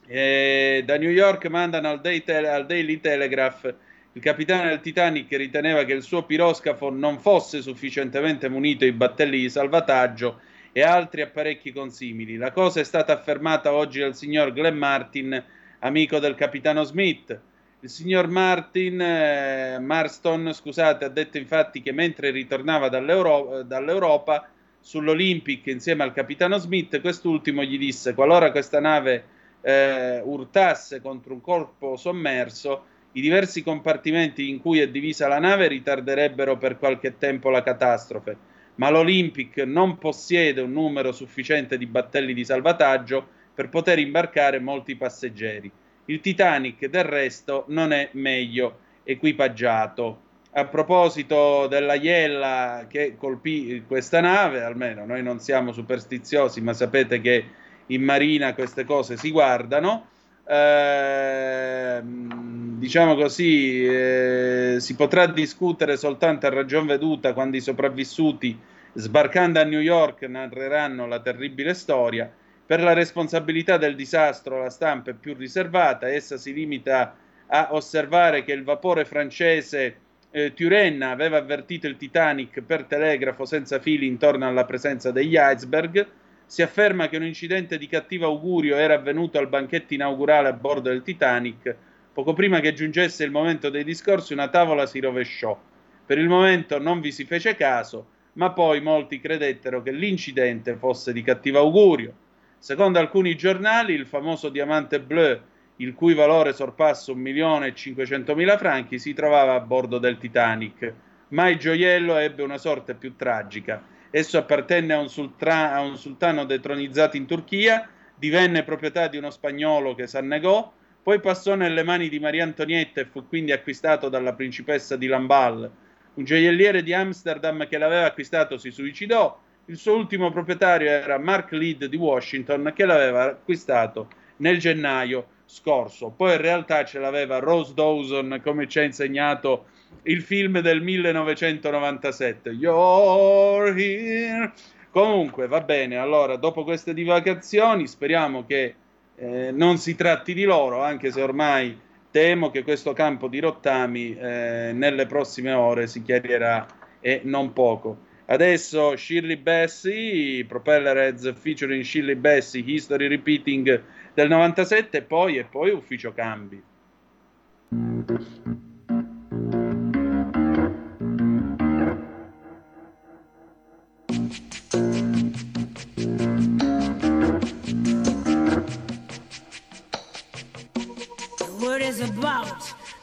Eh, da New York mandano al, Tele- al Daily Telegraph il capitano del Titanic riteneva che il suo piroscafo non fosse sufficientemente munito di battelli di salvataggio e altri apparecchi consimili. La cosa è stata affermata oggi dal signor Glenn Martin, amico del capitano Smith. Il signor Martin, eh, Marston, scusate, ha detto infatti che mentre ritornava dall'Euro- dall'Europa sull'Olympic insieme al capitano Smith, quest'ultimo gli disse qualora questa nave eh, urtasse contro un corpo sommerso, i diversi compartimenti in cui è divisa la nave ritarderebbero per qualche tempo la catastrofe ma l'Olympic non possiede un numero sufficiente di battelli di salvataggio per poter imbarcare molti passeggeri. Il Titanic del resto non è meglio equipaggiato. A proposito della iella che colpì questa nave, almeno noi non siamo superstiziosi, ma sapete che in marina queste cose si guardano. Eh, diciamo così, eh, si potrà discutere soltanto a ragion veduta quando i sopravvissuti, sbarcando a New York, narreranno la terribile storia. Per la responsabilità del disastro la stampa è più riservata, essa si limita a osservare che il vapore francese eh, Turenne aveva avvertito il Titanic per telegrafo senza fili intorno alla presenza degli iceberg. Si afferma che un incidente di cattivo augurio era avvenuto al banchetto inaugurale a bordo del Titanic Poco prima che giungesse il momento dei discorsi, una tavola si rovesciò. Per il momento non vi si fece caso, ma poi molti credettero che l'incidente fosse di cattivo augurio. Secondo alcuni giornali, il famoso diamante bleu, il cui valore sorpassa 1.500.000 franchi, si trovava a bordo del Titanic. Ma il gioiello ebbe una sorte più tragica. Esso appartenne a un, sultra- a un sultano detronizzato in Turchia, divenne proprietà di uno spagnolo che s'annegò, poi passò nelle mani di Maria Antonietta e fu quindi acquistato dalla principessa di Lamballe. Un gioielliere di Amsterdam che l'aveva acquistato si suicidò. Il suo ultimo proprietario era Mark Lead di Washington che l'aveva acquistato nel gennaio scorso. Poi in realtà ce l'aveva Rose Dawson, come ci ha insegnato il film del 1997. You're here. Comunque va bene, allora dopo queste divagazioni speriamo che eh, non si tratti di loro, anche se ormai temo che questo campo di rottami eh, nelle prossime ore si chiarirà e non poco. Adesso Shirley Bassey, Propeller Heads featuring Shirley Bassey, History Repeating del 97 e poi, e poi Ufficio Cambi.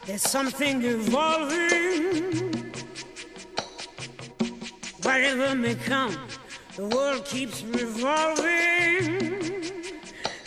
There's something evolving. Whatever may come, the world keeps revolving.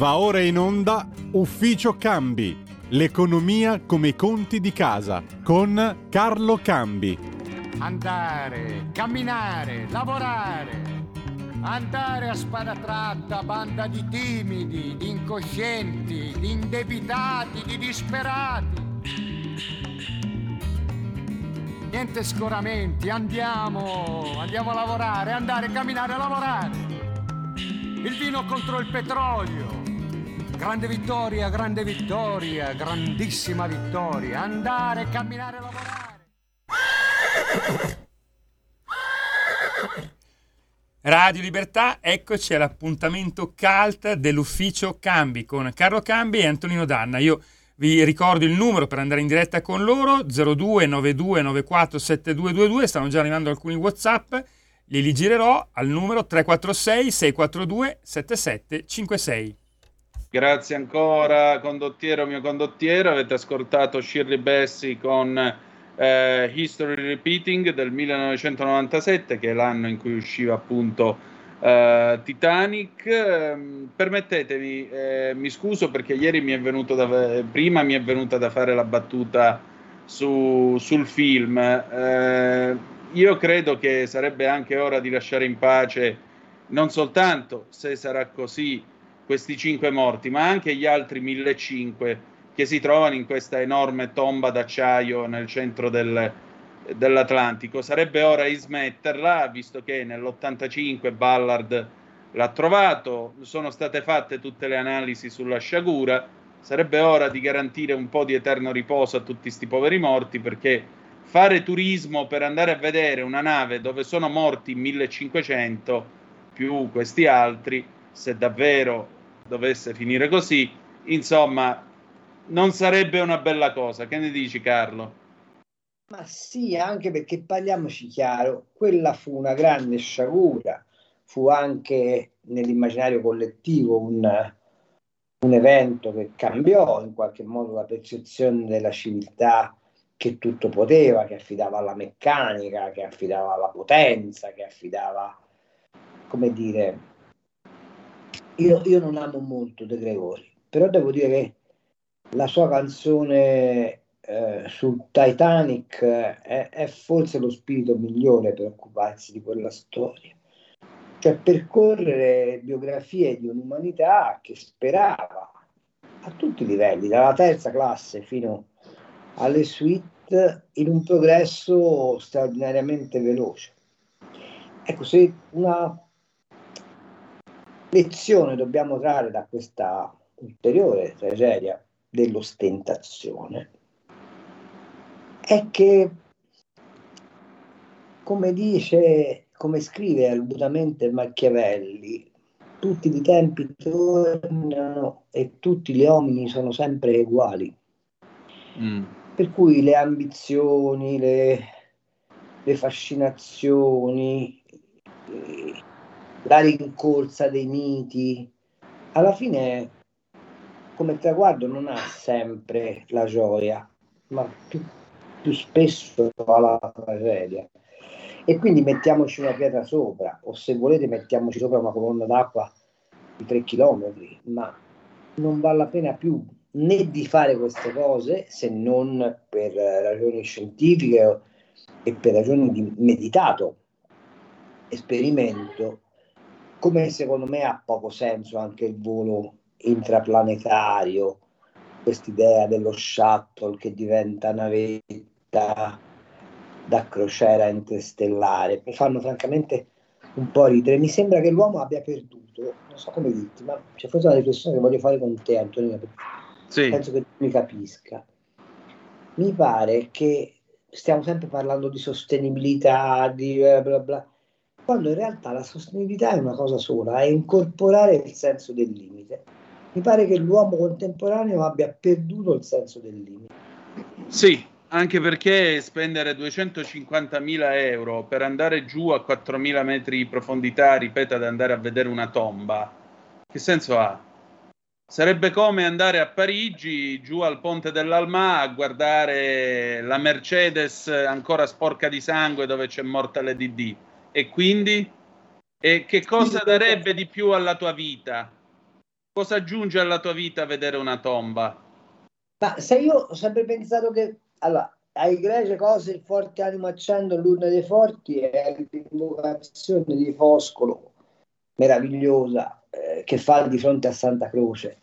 Va ora in onda Ufficio Cambi, l'economia come i conti di casa, con Carlo Cambi. Andare, camminare, lavorare. Andare a spada tratta, banda di timidi, di incoscienti, di indebitati, di disperati. Niente scoramenti, andiamo, andiamo a lavorare, andare, camminare, lavorare. Il vino contro il petrolio. Grande vittoria, grande vittoria, grandissima vittoria. Andare, camminare, lavorare. Radio Libertà, eccoci all'appuntamento CALT dell'ufficio Cambi con Carlo Cambi e Antonino Danna. Io vi ricordo il numero per andare in diretta con loro 0292947222, stanno già arrivando alcuni WhatsApp, li, girerò al numero 346 642 7756. Grazie ancora, condottiero mio condottiero. Avete ascoltato Shirley Bessie con eh, History Repeating del 1997, che è l'anno in cui usciva appunto eh, Titanic. Ehm, permettetemi, eh, mi scuso perché ieri mi è venuto da, prima mi è venuta da fare la battuta su- sul film. Eh, io credo che sarebbe anche ora di lasciare in pace non soltanto se sarà così questi cinque morti, ma anche gli altri 1500 che si trovano in questa enorme tomba d'acciaio nel centro del, dell'Atlantico. Sarebbe ora di smetterla, visto che nell'85 Ballard l'ha trovato, sono state fatte tutte le analisi sulla sciagura, sarebbe ora di garantire un po' di eterno riposo a tutti questi poveri morti perché fare turismo per andare a vedere una nave dove sono morti 1500 più questi altri, se davvero dovesse finire così, insomma, non sarebbe una bella cosa. Che ne dici Carlo? Ma sì, anche perché parliamoci chiaro, quella fu una grande sciagura, fu anche nell'immaginario collettivo un, un evento che cambiò in qualche modo la percezione della civiltà che tutto poteva, che affidava alla meccanica, che affidava alla potenza, che affidava, come dire, io, io non amo molto De Gregori, però devo dire che la sua canzone eh, sul Titanic è, è forse lo spirito migliore per occuparsi di quella storia cioè percorrere biografie di un'umanità che sperava a tutti i livelli, dalla terza classe fino alle suite, in un progresso straordinariamente veloce. Ecco, se una lezione dobbiamo trarre da questa ulteriore tragedia dell'ostentazione, è che, come dice come scrive argutamente Machiavelli, tutti i tempi tornano e tutti gli uomini sono sempre uguali. Mm. Per cui le ambizioni, le, le fascinazioni, la rincorsa dei miti, alla fine come traguardo non ha sempre la gioia, ma più, più spesso la tragedia. E quindi mettiamoci una pietra sopra o se volete mettiamoci sopra una colonna d'acqua di 3 km, ma non vale la pena più né di fare queste cose se non per ragioni scientifiche e per ragioni di meditato esperimento, come secondo me ha poco senso anche il volo intraplanetario, quest'idea dello shuttle che diventa navetta da crociera interstellare. Mi fanno francamente un po' ridere. Mi sembra che l'uomo abbia perduto, non so come dirti, ma c'è forse una riflessione che voglio fare con te, Antonio, sì. penso che tu mi capisca. Mi pare che stiamo sempre parlando di sostenibilità, di bla bla bla, quando in realtà la sostenibilità è una cosa sola, è incorporare il senso del limite. Mi pare che l'uomo contemporaneo abbia perduto il senso del limite. Sì, anche perché spendere 250.000 euro per andare giù a 4.000 metri di profondità, ripeto, ad andare a vedere una tomba, che senso ha? Sarebbe come andare a Parigi, giù al ponte dell'Alma, a guardare la Mercedes ancora sporca di sangue dove c'è morta l'EDD. E quindi? E che cosa darebbe di più alla tua vita? Cosa aggiunge alla tua vita vedere una tomba? Ma se io ho sempre pensato che allora, ai greci cose il forte animo accendo l'urna dei forti è l'invocazione di Foscolo meravigliosa eh, che fa di fronte a Santa Croce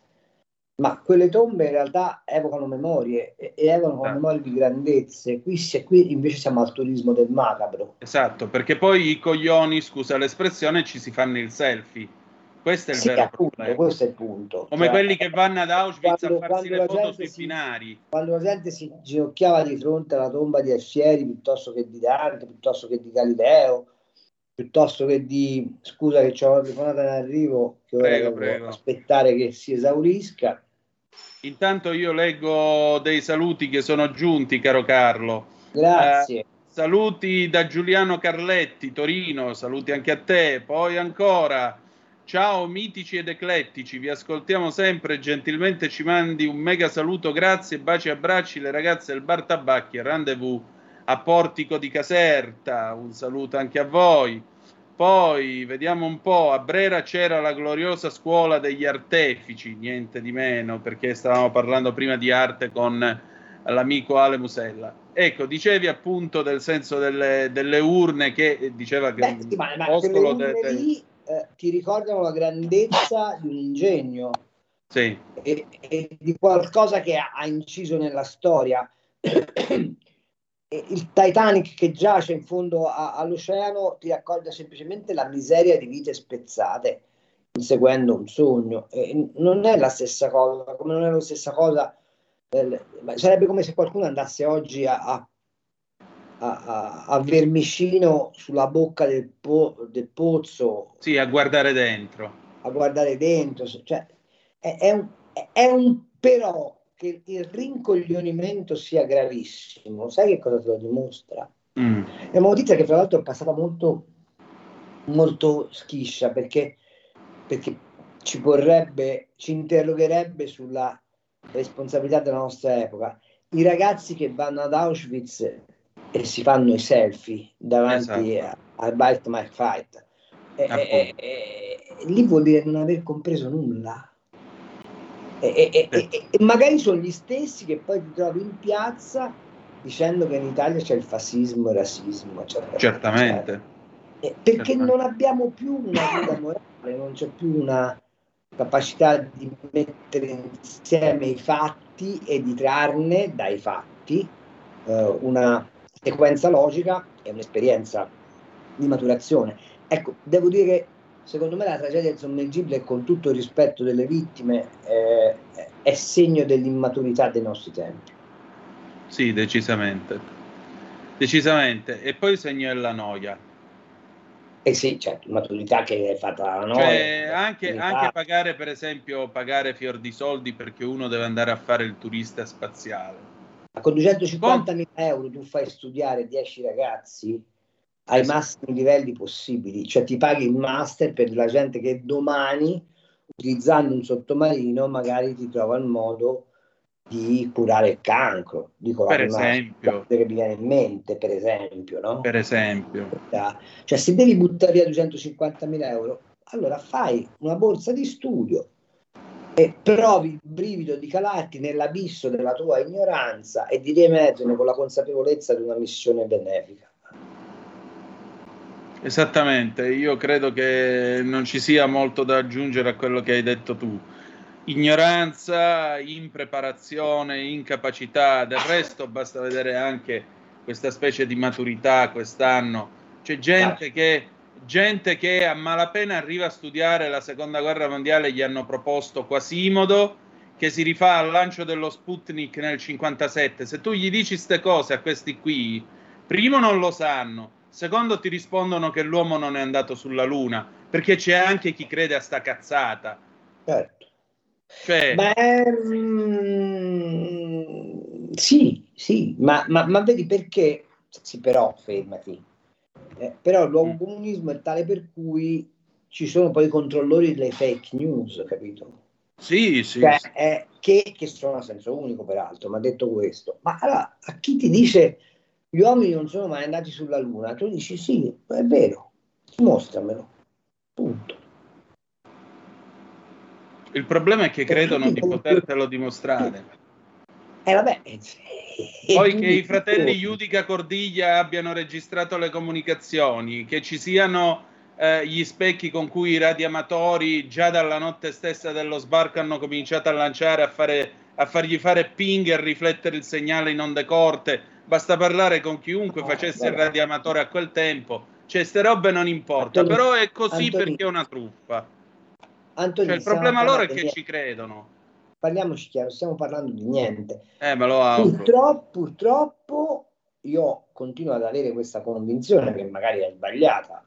ma quelle tombe in realtà evocano memorie e, evocano ah. memorie di grandezze qui, qui invece siamo al turismo del macabro esatto perché poi i coglioni scusa l'espressione ci si fanno il selfie questo è il sì, vero appunto, problema. Questo è il punto. Come cioè, quelli che vanno ad Auschwitz quando, a farsi le foto sui si, binari. Quando la gente si ginocchiava di fronte alla tomba di Alfieri piuttosto che di Dante, piuttosto che di Galileo, piuttosto che di... Scusa che c'è una telefonata in arrivo, che ora prego, prego. aspettare che si esaurisca. Intanto io leggo dei saluti che sono giunti, caro Carlo. Grazie. Eh, saluti da Giuliano Carletti, Torino, saluti anche a te. Poi ancora Ciao mitici ed eclettici, vi ascoltiamo sempre, gentilmente ci mandi un mega saluto, grazie, baci e abbracci le ragazze del Bar Tabacchi, rendezvous a Portico di Caserta, un saluto anche a voi. Poi vediamo un po', a Brera c'era la gloriosa scuola degli artefici, niente di meno, perché stavamo parlando prima di arte con l'amico Ale Musella. Ecco, dicevi appunto del senso delle, delle urne che diceva che Beh, sì, ma, ma quelle urne de, de... lì eh, ti ricordano la grandezza di un ingegno sì. e, e, di qualcosa che ha inciso nella storia. Il Titanic che giace in fondo a- all'oceano ti racconta semplicemente la miseria di vite spezzate inseguendo un sogno. E non è la stessa cosa, come non è la stessa cosa, eh, sarebbe come se qualcuno andasse oggi a, a, a- a vermicino sulla bocca del, po- del pozzo Sì, a guardare dentro. a guardare dentro, cioè, è, è un, è un però che il rincoglionimento sia gravissimo, sai che cosa te lo dimostra? Mm. È una notizia che fra l'altro è passata molto, molto schiscia perché, perché ci porrebbe, ci interrogherebbe sulla responsabilità della nostra epoca. I ragazzi che vanno ad Auschwitz e si fanno i selfie davanti Esatto. a- al My Fight, e- e- e- lì vuol dire non aver compreso nulla. E, e- e- e- e magari sono gli stessi che poi ti trovi in piazza dicendo che in Italia c'è il fascismo, il razzismo, eccetera. Certamente. Eh, perché Certamente. non abbiamo più una guida morale, non c'è più una capacità di mettere insieme i fatti e di trarne dai fatti eh, una sequenza logica e un'esperienza di maturazione. Ecco, devo dire, secondo me la tragedia del sommergibile, con tutto il rispetto delle vittime, eh, è segno dell'immaturità dei nostri tempi. Sì, decisamente. Decisamente. E poi il segno della noia. E sì, certo, maturità che è fatta la noia. Cioè, anche, anche pagare, per esempio, pagare fior di soldi perché uno deve andare a fare il turista spaziale. con 250.000 euro tu fai studiare 10 ragazzi ai massimi livelli possibili, cioè ti paghi il master per la gente che domani, utilizzando un sottomarino, magari ti trova il modo di curare il cancro. Dico Per esempio. che mi viene in mente, per esempio, no? Per esempio. Cioè, se devi buttare via 250.000 euro, allora fai una borsa di studio e provi il brivido di calarti nell'abisso della tua ignoranza e di riemergere con la consapevolezza di una missione benefica. Esattamente, io credo che non ci sia molto da aggiungere a quello che hai detto tu. Ignoranza, impreparazione, incapacità, del resto basta vedere anche questa specie di maturità quest'anno. C'è gente che, gente che a malapena arriva a studiare la seconda guerra mondiale, gli hanno proposto Quasimodo, che si rifà al lancio dello Sputnik nel 57. Se tu gli dici queste cose a questi qui, primo non lo sanno, secondo ti rispondono che l'uomo non è andato sulla Luna, perché c'è anche chi crede a sta cazzata. Certo. Cioè, Beh, mm, sì, sì, ma, ma- ma vedi perché? Sì, però, fermati. Eh, però il nuovo comunismo è tale per cui ci sono poi i controllori delle fake news, capito? Sì, sì. Cioè, eh, che, che sono a senso unico, peraltro, ma detto questo, ma allora a chi ti dice gli uomini non sono mai andati sulla Luna, tu dici sì, è vero, dimostramelo. Punto. il problema è che credono di potertelo dimostrare. E vabbè, [LAUGHS] Poi che i fratelli Judica Cordiglia abbiano registrato le comunicazioni, che ci siano eh, gli specchi con cui i radioamatori già dalla notte stessa dello sbarco hanno cominciato a lanciare, a, fare, a fargli fare ping e riflettere il segnale in onde corte. Basta parlare con chiunque facesse il radioamatore a quel tempo. Cioè, ste robe non importa, Antoni- però è così Antoni- perché è una truffa. Antonio, Cioè, il problema loro è che di- ci credono. Parliamoci chiaro, stiamo parlando di niente. Eh, me lo auguro. Purtroppo, purtroppo io continuo ad avere questa convinzione che magari è sbagliata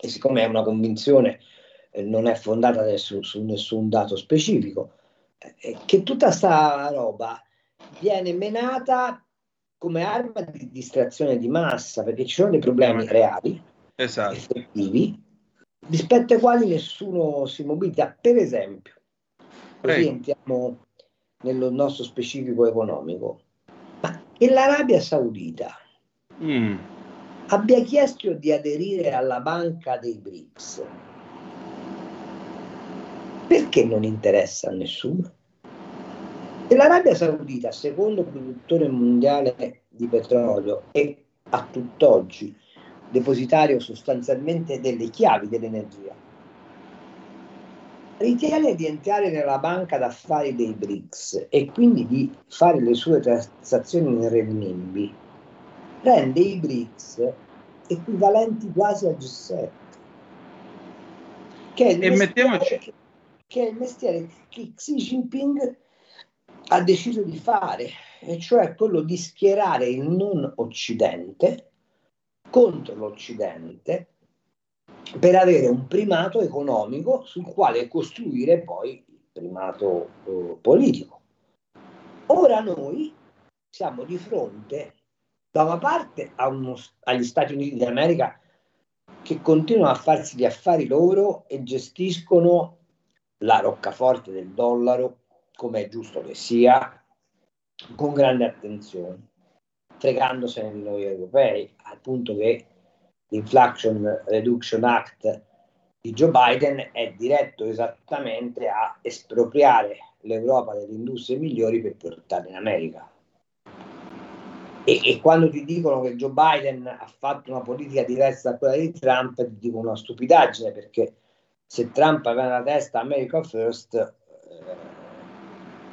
e siccome è una convinzione eh, non è fondata adesso su nessun dato specifico, eh, che tutta sta roba viene menata come arma di distrazione di massa perché ci sono dei problemi reali, Esatto. effettivi, rispetto ai quali nessuno si mobilita. Per esempio, così entriamo nello nostro specifico economico, ma che l'Arabia Saudita Mm. abbia chiesto di aderire alla banca dei BRICS, perché non interessa a nessuno? L'Arabia Saudita, secondo produttore mondiale di petrolio e a tutt'oggi depositario sostanzialmente delle chiavi dell'energia, ritiene di entrare nella banca d'affari dei BRICS e quindi di fare le sue transazioni in renminbi rende i BRICS equivalenti quasi a G7. Che è il mestiere mettiamoci- che- che è il mestiere che Xi Jinping ha deciso di fare, e cioè quello di schierare il non Occidente contro l'Occidente per avere un primato economico sul quale costruire poi il primato eh, politico. Ora noi siamo di fronte da una parte uno- agli Stati Uniti d'America che continuano a farsi gli affari loro e gestiscono la roccaforte del dollaro, come è giusto che sia, con grande attenzione, fregandosene di noi europei, al punto che l'Inflation Reduction Act di Joe Biden è diretto esattamente a espropriare l'Europa delle industrie migliori per portarle in America. E, e quando ti dicono che Joe Biden ha fatto una politica diversa da quella di Trump, ti dicono una stupidaggine perché se Trump aveva nella testa America First, eh,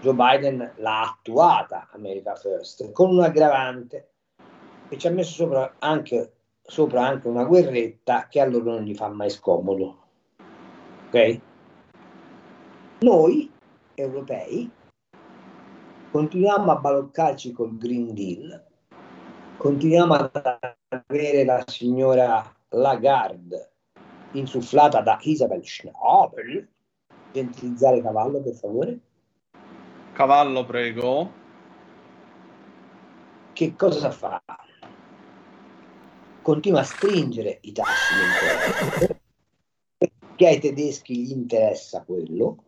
Joe Biden l'ha attuata America First con un aggravante che ci ha messo sopra anche, sopra anche una guerretta che a loro non gli fa mai scomodo. Ok? Noi europei continuiamo a baloccarci col Green Deal, continuiamo ad avere la signora Lagarde insufflata da Isabel Schnabel. Gentilizzare cavallo, per favore. Cavallo, prego. Che cosa fa? Continua a stringere i tassi perché ai tedeschi gli interessa quello,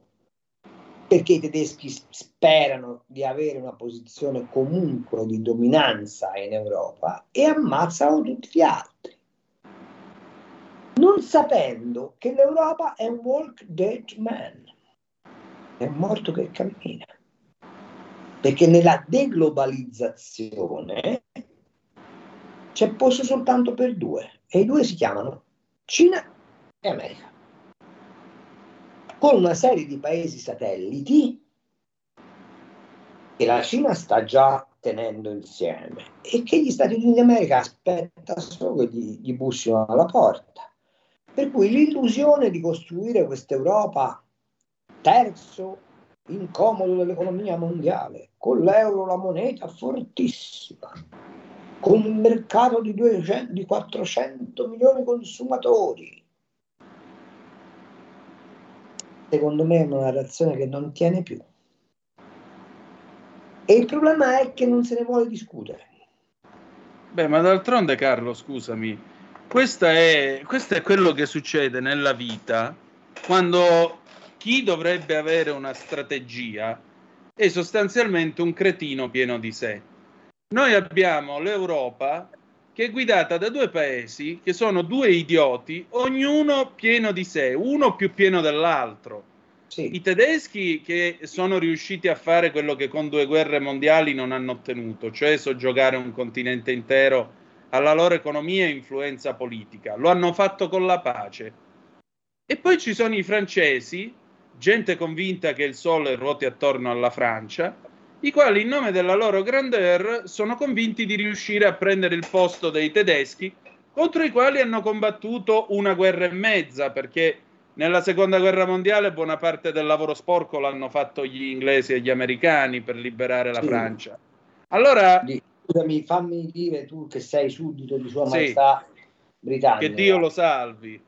perché i tedeschi sperano di avere una posizione comunque di dominanza in Europa e ammazzano tutti gli altri. Non sapendo che l'Europa è un walk dead man, è morto che cammina. Perché nella deglobalizzazione c'è posto soltanto per due e i due si chiamano Cina e America con una serie di paesi satelliti che la Cina sta già tenendo insieme e che gli Stati Uniti d'America aspetta solo che gli, gli bussino alla porta. Per cui l'illusione di costruire questa Europa terzo incomodo dell'economia mondiale, con l'euro la moneta fortissima, con un mercato di, 200, di 400 milioni di consumatori, secondo me è una narrazione che non tiene più. E il problema è che non se ne vuole discutere. Beh, ma d'altronde, Carlo, scusami, questa è, questo è quello che succede nella vita quando chi dovrebbe avere una strategia è sostanzialmente un cretino pieno di sé. Noi abbiamo l'Europa che è guidata da due paesi che sono due idioti, ognuno pieno di sé, uno più pieno dell'altro. I tedeschi che sono riusciti a fare quello che con due guerre mondiali non hanno ottenuto, cioè soggiogare un continente intero alla loro economia e influenza politica. Lo hanno fatto con la pace. E poi ci sono i francesi, gente convinta che il sole ruoti attorno alla Francia, i quali in nome della loro grandeur sono convinti di riuscire a prendere il posto dei tedeschi, contro i quali hanno combattuto una guerra e mezza, perché nella seconda guerra mondiale buona parte del lavoro sporco l'hanno fatto gli inglesi e gli americani per liberare la Sì. Francia. Allora, Scusami, fammi dire tu che sei suddito di Sua Sì. Maestà Britannica. che Dio lo salvi.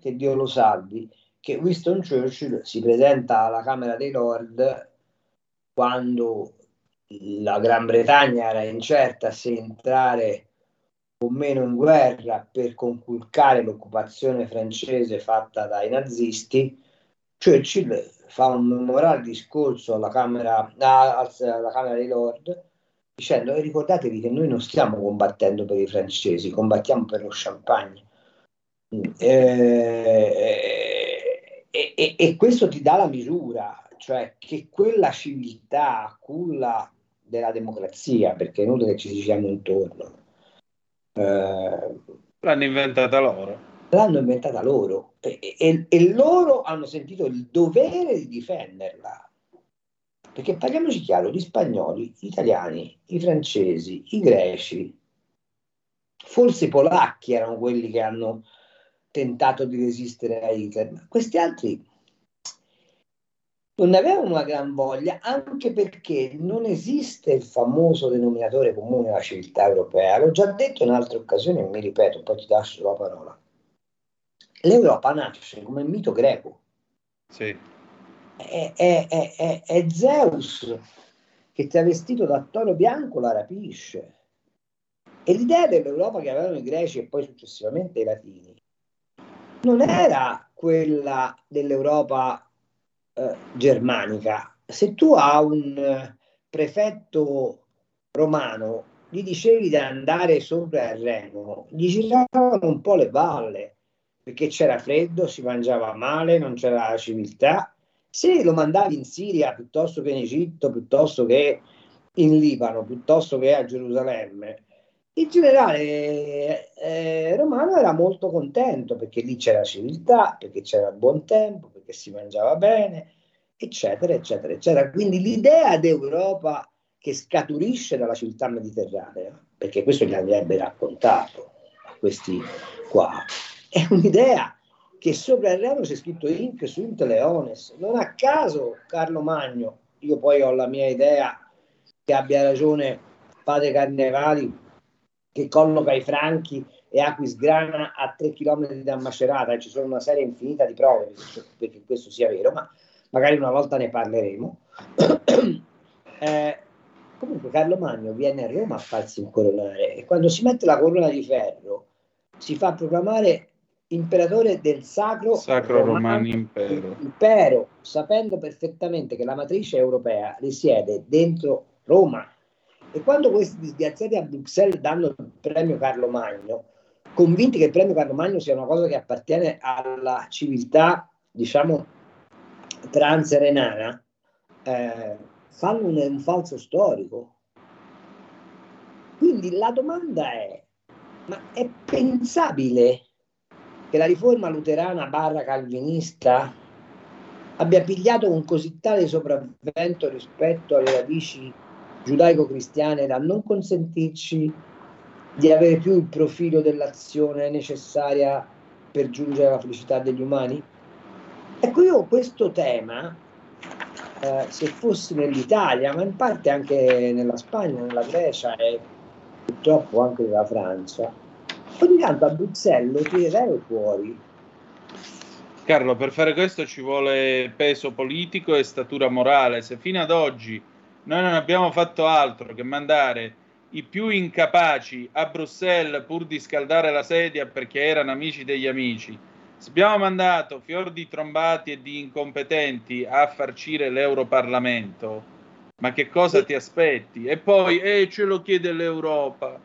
che Dio lo salvi, che Winston Churchill si presenta alla Camera dei Lord quando la Gran Bretagna era incerta se entrare o meno in guerra per conculcare l'occupazione francese fatta dai nazisti, Churchill fa un memorale discorso alla Camera, alla Camera dei Lord dicendo "E ricordatevi che noi non stiamo combattendo per i francesi, combattiamo per lo champagne. Eh, e, e- e questo ti dà la misura, cioè che quella civiltà, culla della democrazia, perché è inutile che ci diciamo intorno, eh, L'hanno inventata loro. l'hanno inventata loro e, e- e loro hanno sentito il dovere di difenderla. Perché parliamoci chiaro, gli spagnoli, gli italiani, i francesi, i greci, forse i polacchi erano quelli che hanno tentato di resistere a Hitler, ma questi altri non avevano una gran voglia, anche perché non esiste il famoso denominatore comune della civiltà europea. L'ho già detto in altre occasioni e mi ripeto, poi ti lascio la parola. L'Europa nasce come mito greco. Sì. È, è- è- è- è Zeus che travestito da toro bianco la rapisce. E l'idea dell'Europa che avevano i greci e poi successivamente i latini non era quella dell'Europa eh, germanica. Se tu a un eh, prefetto romano gli dicevi di andare sopra il Reno, gli giravano un po' le balle perché c'era freddo, si mangiava male, non c'era la civiltà. Se lo mandavi in Siria piuttosto che in Egitto, piuttosto che in Libano, piuttosto che a Gerusalemme, il generale eh, romano era molto contento perché lì c'era civiltà, perché c'era buon tempo, perché si mangiava bene, eccetera, eccetera, eccetera. Quindi l'idea d'Europa che scaturisce dalla civiltà mediterranea, perché questo gli avrebbe raccontato a questi qua, è un'idea che sopra il Reno c'è scritto Inc su Int Leones. Non a caso Carlo Magno, io poi ho la mia idea che abbia ragione padre Carnevali, che colloca i Franchi e Aquisgrana a 3 km da Macerata, e ci sono una serie infinita di prove perché questo sia vero, ma magari una volta ne parleremo. [CLEARS THROAT] Eh, comunque Carlo Magno viene a Roma a farsi incoronare e quando si mette la corona di ferro si fa proclamare imperatore del Sacro, Sacro Romano Impero. impero, sapendo perfettamente che la matrice europea risiede dentro Roma. E quando questi disgraziati a Bruxelles danno il premio Carlo Magno, convinti che il premio Carlo Magno sia una cosa che appartiene alla civiltà, diciamo, transerenana, eh, fanno un, un falso storico. Quindi la domanda è, ma è pensabile che la riforma luterana barra calvinista abbia pigliato un così tale sopravvento rispetto alle radici giudaico-cristiane da non consentirci di avere più il profilo dell'azione necessaria per giungere alla felicità degli umani? Ecco, io questo tema, eh, se fossi nell'Italia, ma in parte anche nella Spagna, nella Grecia e purtroppo anche nella Francia, ogni tanto a Bruxelles lo tirerei fuori. Carlo, per fare questo ci vuole peso politico e statura morale. Se fino ad oggi noi non abbiamo fatto altro che mandare i più incapaci a Bruxelles pur di scaldare la sedia perché erano amici degli amici, abbiamo mandato fior di trombati e di incompetenti a farcire l'Europarlamento, ma che cosa ti aspetti? E poi, eh, ce lo chiede l'Europa.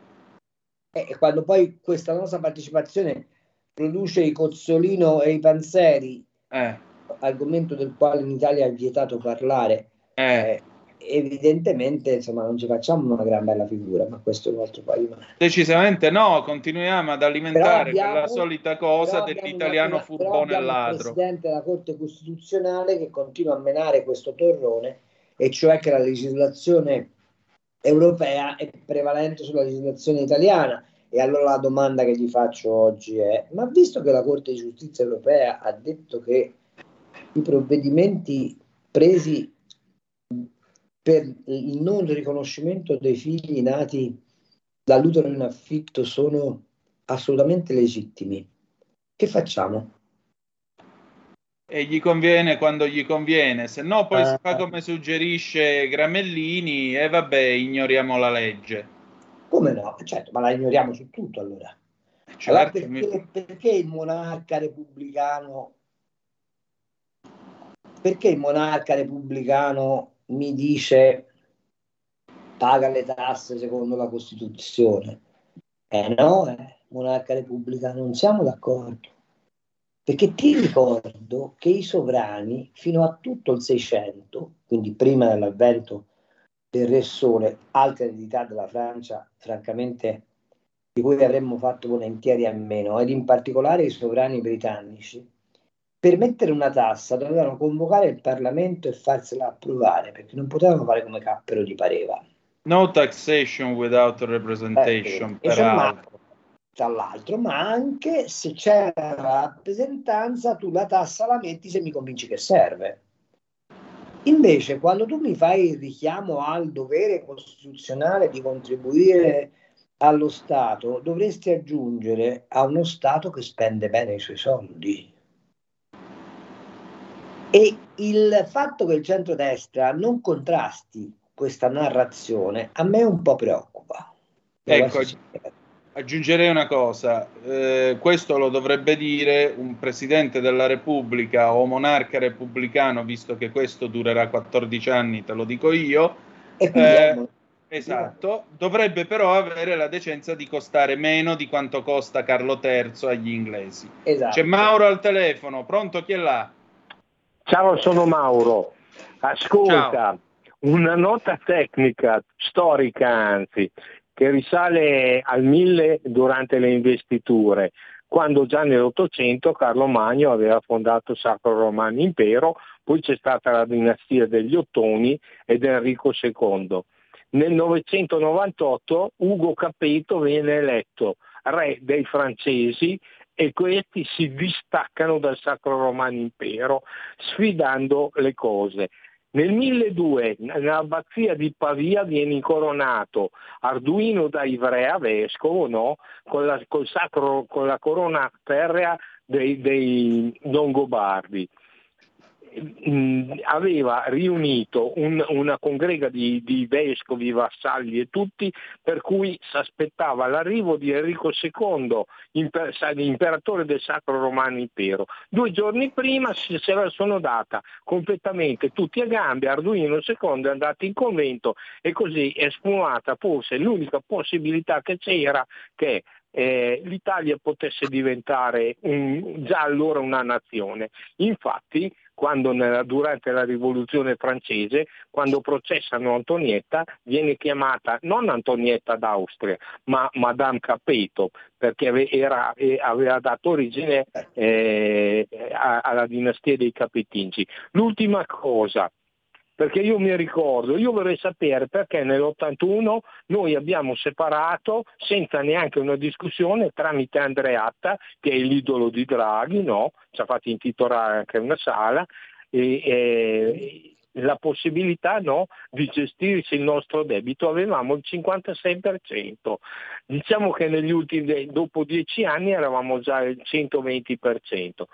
E quando poi questa nostra partecipazione produce i Cozzolino e i Panzeri, Eh, argomento del quale in Italia è vietato parlare, eh, evidentemente insomma non ci facciamo una gran bella figura, ma questo è un altro paio decisamente no, continuiamo ad alimentare abbiamo- quella solita cosa dell'italiano furbone e il ladro. Presidente della Corte Costituzionale che continua a menare questo torrone, e cioè che la legislazione europea è prevalente sulla legislazione italiana. E allora la domanda che gli faccio oggi è: ma visto che la Corte di Giustizia europea ha detto che i provvedimenti presi per il non riconoscimento dei figli nati dall'utero in affitto sono assolutamente legittimi, che facciamo? E gli conviene quando gli conviene, se no poi si Eh. fa come suggerisce Gramellini e vabbè, ignoriamo la legge. Come no? Certo, ma la ignoriamo su tutto allora. Certo, Allora, mi- perché, perché il monarca repubblicano perché il monarca repubblicano mi dice paga le tasse secondo la Costituzione? Eh no, eh, monarca repubblicano, non siamo d'accordo. Perché ti ricordo che i sovrani fino a tutto il 600, quindi prima dell'avvento del Re Sole, altra eredità della Francia, francamente di cui avremmo fatto volentieri a meno, ed in particolare i sovrani britannici, per mettere una tassa dovevano convocare il Parlamento e farsela approvare, perché non potevano fare come cappero gli pareva. No taxation without representation, Eh, peraltro. altro. tra l'altro, ma anche se c'è la rappresentanza, tu la tassa la metti se mi convinci che serve. Invece, quando tu mi fai il richiamo al dovere costituzionale di contribuire allo Stato, dovresti aggiungere a uno Stato che spende bene i suoi soldi. E il fatto che il centrodestra non contrasti questa narrazione a me un po' preoccupa. Ecco, aggiungerei una cosa, eh, questo lo dovrebbe dire un presidente della Repubblica o monarca repubblicano, visto che questo durerà 14 anni, te lo dico io. Eh, esatto, dovrebbe però avere la decenza di costare meno di quanto costa Carlo III agli inglesi. Esatto. C'è Mauro al telefono, pronto? Chi è là? Ciao, sono Mauro. Ascolta, Ciao. una nota tecnica, storica anzi, che risale al 1000 durante le investiture, quando già nell'Ottocento Carlo Magno aveva fondato il Sacro Romano Impero, poi c'è stata la dinastia degli Ottoni ed Enrico II. Nel 998 Ugo Capeto viene eletto re dei francesi e questi si distaccano dal Sacro Romano Impero sfidando le cose. Nel 1200 nell'abbazia di Pavia viene incoronato Arduino da Ivrea, vescovo, no? con, la, sacro, con la corona ferrea dei, dei Longobardi. Mm, aveva riunito un- una congrega di, di vescovi, vassalli e tutti, per cui si aspettava l'arrivo di Enrico II, imper- imperatore del Sacro Romano Impero. Due giorni prima si- la sono data completamente tutti a gambe, Arduino II è andato in convento e così è sfumata forse l'unica possibilità che c'era che eh, l'Italia potesse diventare un- già allora una nazione. Infatti, quando nella- durante la rivoluzione francese, quando processano Antonietta, viene chiamata non Antonietta d'Austria, ma Madame Capeto, perché era- aveva dato origine eh, alla dinastia dei Capetingi. L'ultima cosa, perché io mi ricordo, io vorrei sapere perché nell'81 noi abbiamo separato senza neanche una discussione tramite Andreatta, che è l'idolo di Draghi, no? ci ha fatto intitolare anche una sala, e, e la possibilità no, di gestirsi il nostro debito, avevamo il 56%. Diciamo che negli ultimi, dopo dieci anni eravamo già al 120%.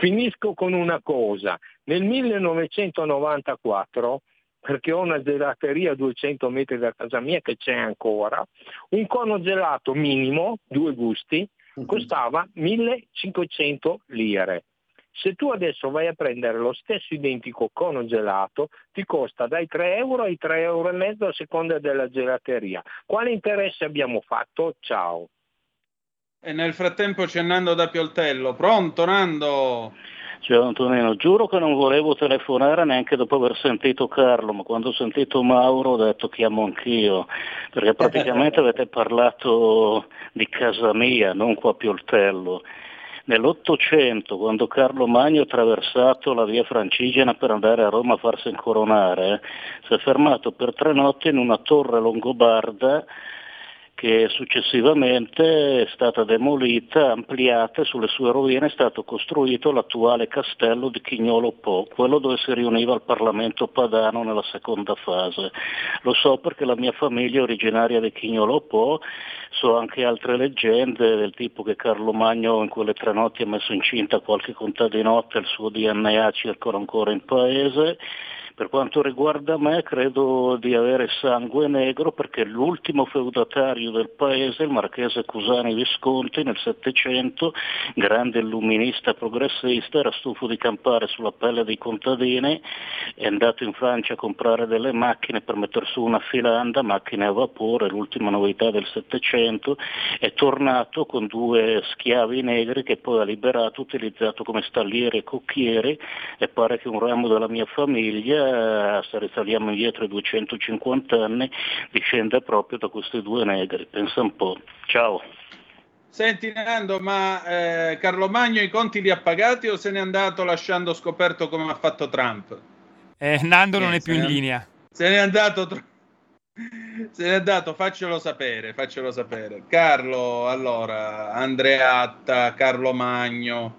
Finisco con una cosa, nel 1994, perché ho una gelateria a 200 metri da casa mia che c'è ancora, un cono gelato minimo, due gusti, costava 1500 lire. Se tu adesso vai a prendere lo stesso identico cono gelato, ti costa dai 3 euro ai 3 euro e mezzo a seconda della gelateria. Quale interesse abbiamo fatto? Ciao. E nel frattempo c'è Nando da Pioltello. Pronto Nando? Ciao Antonino, giuro che non volevo telefonare neanche dopo aver sentito Carlo, ma quando ho sentito Mauro ho detto chiamo anch'io, perché praticamente [LAUGHS] avete parlato di casa mia, non qua a Pioltello. Nell'Ottocento, quando Carlo Magno ha attraversato la via Francigena per andare a Roma a farsi incoronare, si è fermato per tre notti in una torre longobarda che successivamente è stata demolita, ampliata e sulle sue rovine è stato costruito l'attuale castello di Chignolo Po, quello dove si riuniva il Parlamento padano nella seconda fase. Lo so perché la mia famiglia è originaria di Chignolo Po, so anche altre leggende del tipo che Carlo Magno in quelle tre notti ha messo incinta qualche contadinotta e il suo DNA circola ancora in paese. Per quanto riguarda me credo di avere sangue negro perché l'ultimo feudatario del paese, il marchese Cusani Visconti, nel Settecento, grande illuminista progressista, era stufo di campare sulla pelle dei contadini, è andato in Francia a comprare delle macchine per mettere su una filanda, macchine a vapore, l'ultima novità del Settecento, è tornato con due schiavi negri che poi ha liberato, utilizzato come stallieri e cocchieri e pare che un ramo della mia famiglia se risaliamo indietro ai 250 anni, discende proprio da questi due negri. Pensa un po'. Ciao. Senti Nando, ma eh, Carlo Magno i conti li ha pagati o se n'è andato lasciando scoperto come ha fatto Trump? Eh, Nando non Eh, è più in ne- linea. Se n'è andato Se n'è dato, faccelo sapere, faccelo sapere. Carlo, allora, Andreatta, Carlo Magno.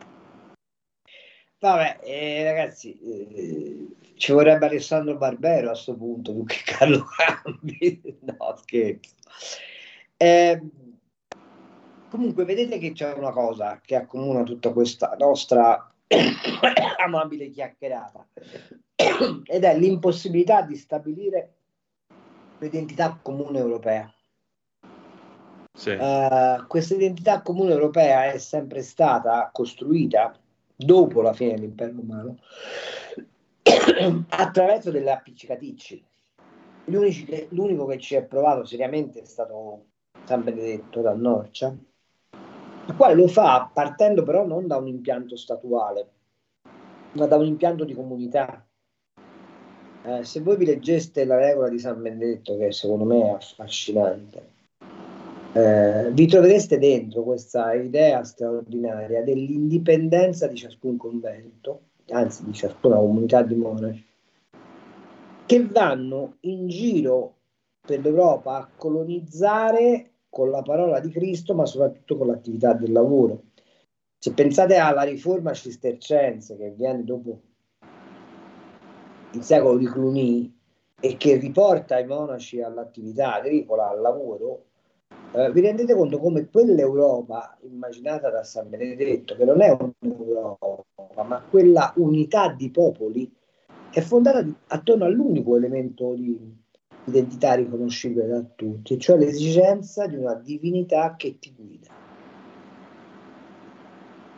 Vabbè, eh, ragazzi, eh, ci vorrebbe Alessandro Barbero a questo punto, più che Carlo Cambi. [LAUGHS] no, scherzo. Eh, comunque, vedete che c'è una cosa che accomuna tutta questa nostra [COUGHS] amabile chiacchierata [COUGHS] ed è l'impossibilità di stabilire l'identità comune europea. Sì. Eh, questa identità comune europea è sempre stata costruita dopo la fine dell'impero romano [COUGHS] attraverso delle appiccicaticci. Che- l'unico che ci ha provato seriamente è stato San Benedetto da Norcia, il quale lo fa partendo però non da un impianto statuale, ma da un impianto di comunità. Eh, se voi vi leggeste la regola di San Benedetto, che secondo me è affascinante, eh, vi trovereste dentro questa idea straordinaria dell'indipendenza di ciascun convento, anzi di ciascuna comunità di monaci, che vanno in giro per l'Europa a colonizzare con la parola di Cristo, ma soprattutto con l'attività del lavoro. Se pensate alla riforma cistercense che viene dopo il secolo di Cluny e che riporta i monaci all'attività agricola, al lavoro, eh, vi rendete conto come quell'Europa immaginata da San Benedetto, che non è un'Europa, ma quella unità di popoli, è fondata attorno all'unico elemento di identità riconoscibile da tutti, cioè l'esigenza di una divinità che ti guida.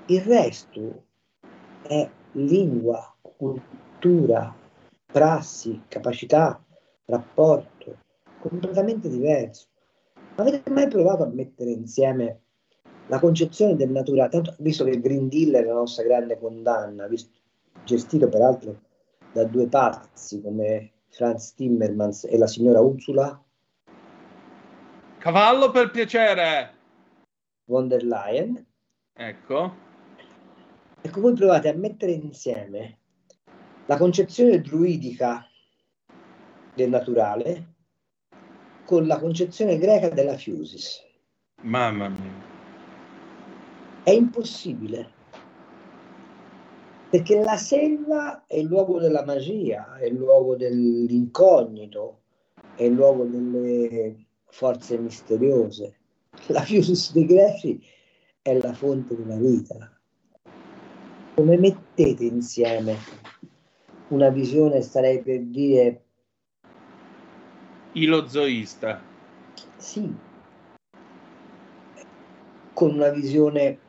Il resto è lingua, cultura, prassi, capacità, rapporto, completamente diverso. Avete mai provato a mettere insieme la concezione del naturale, tanto, visto che il Green Deal è la nostra grande condanna, visto- gestito peraltro da due pazzi come Franz Timmermans e la signora Ursula Cavallo per piacere. von der Leyen, Ecco. ecco voi provate a mettere insieme la concezione druidica del naturale con la concezione greca della fusis. Mamma mia. È impossibile. Perché la selva è il luogo della magia, è il luogo dell'incognito, è il luogo delle forze misteriose. La Fusus dei greci è la fonte della vita. Come mettete insieme una visione, starei per dire, Ilozoista. sì, con una visione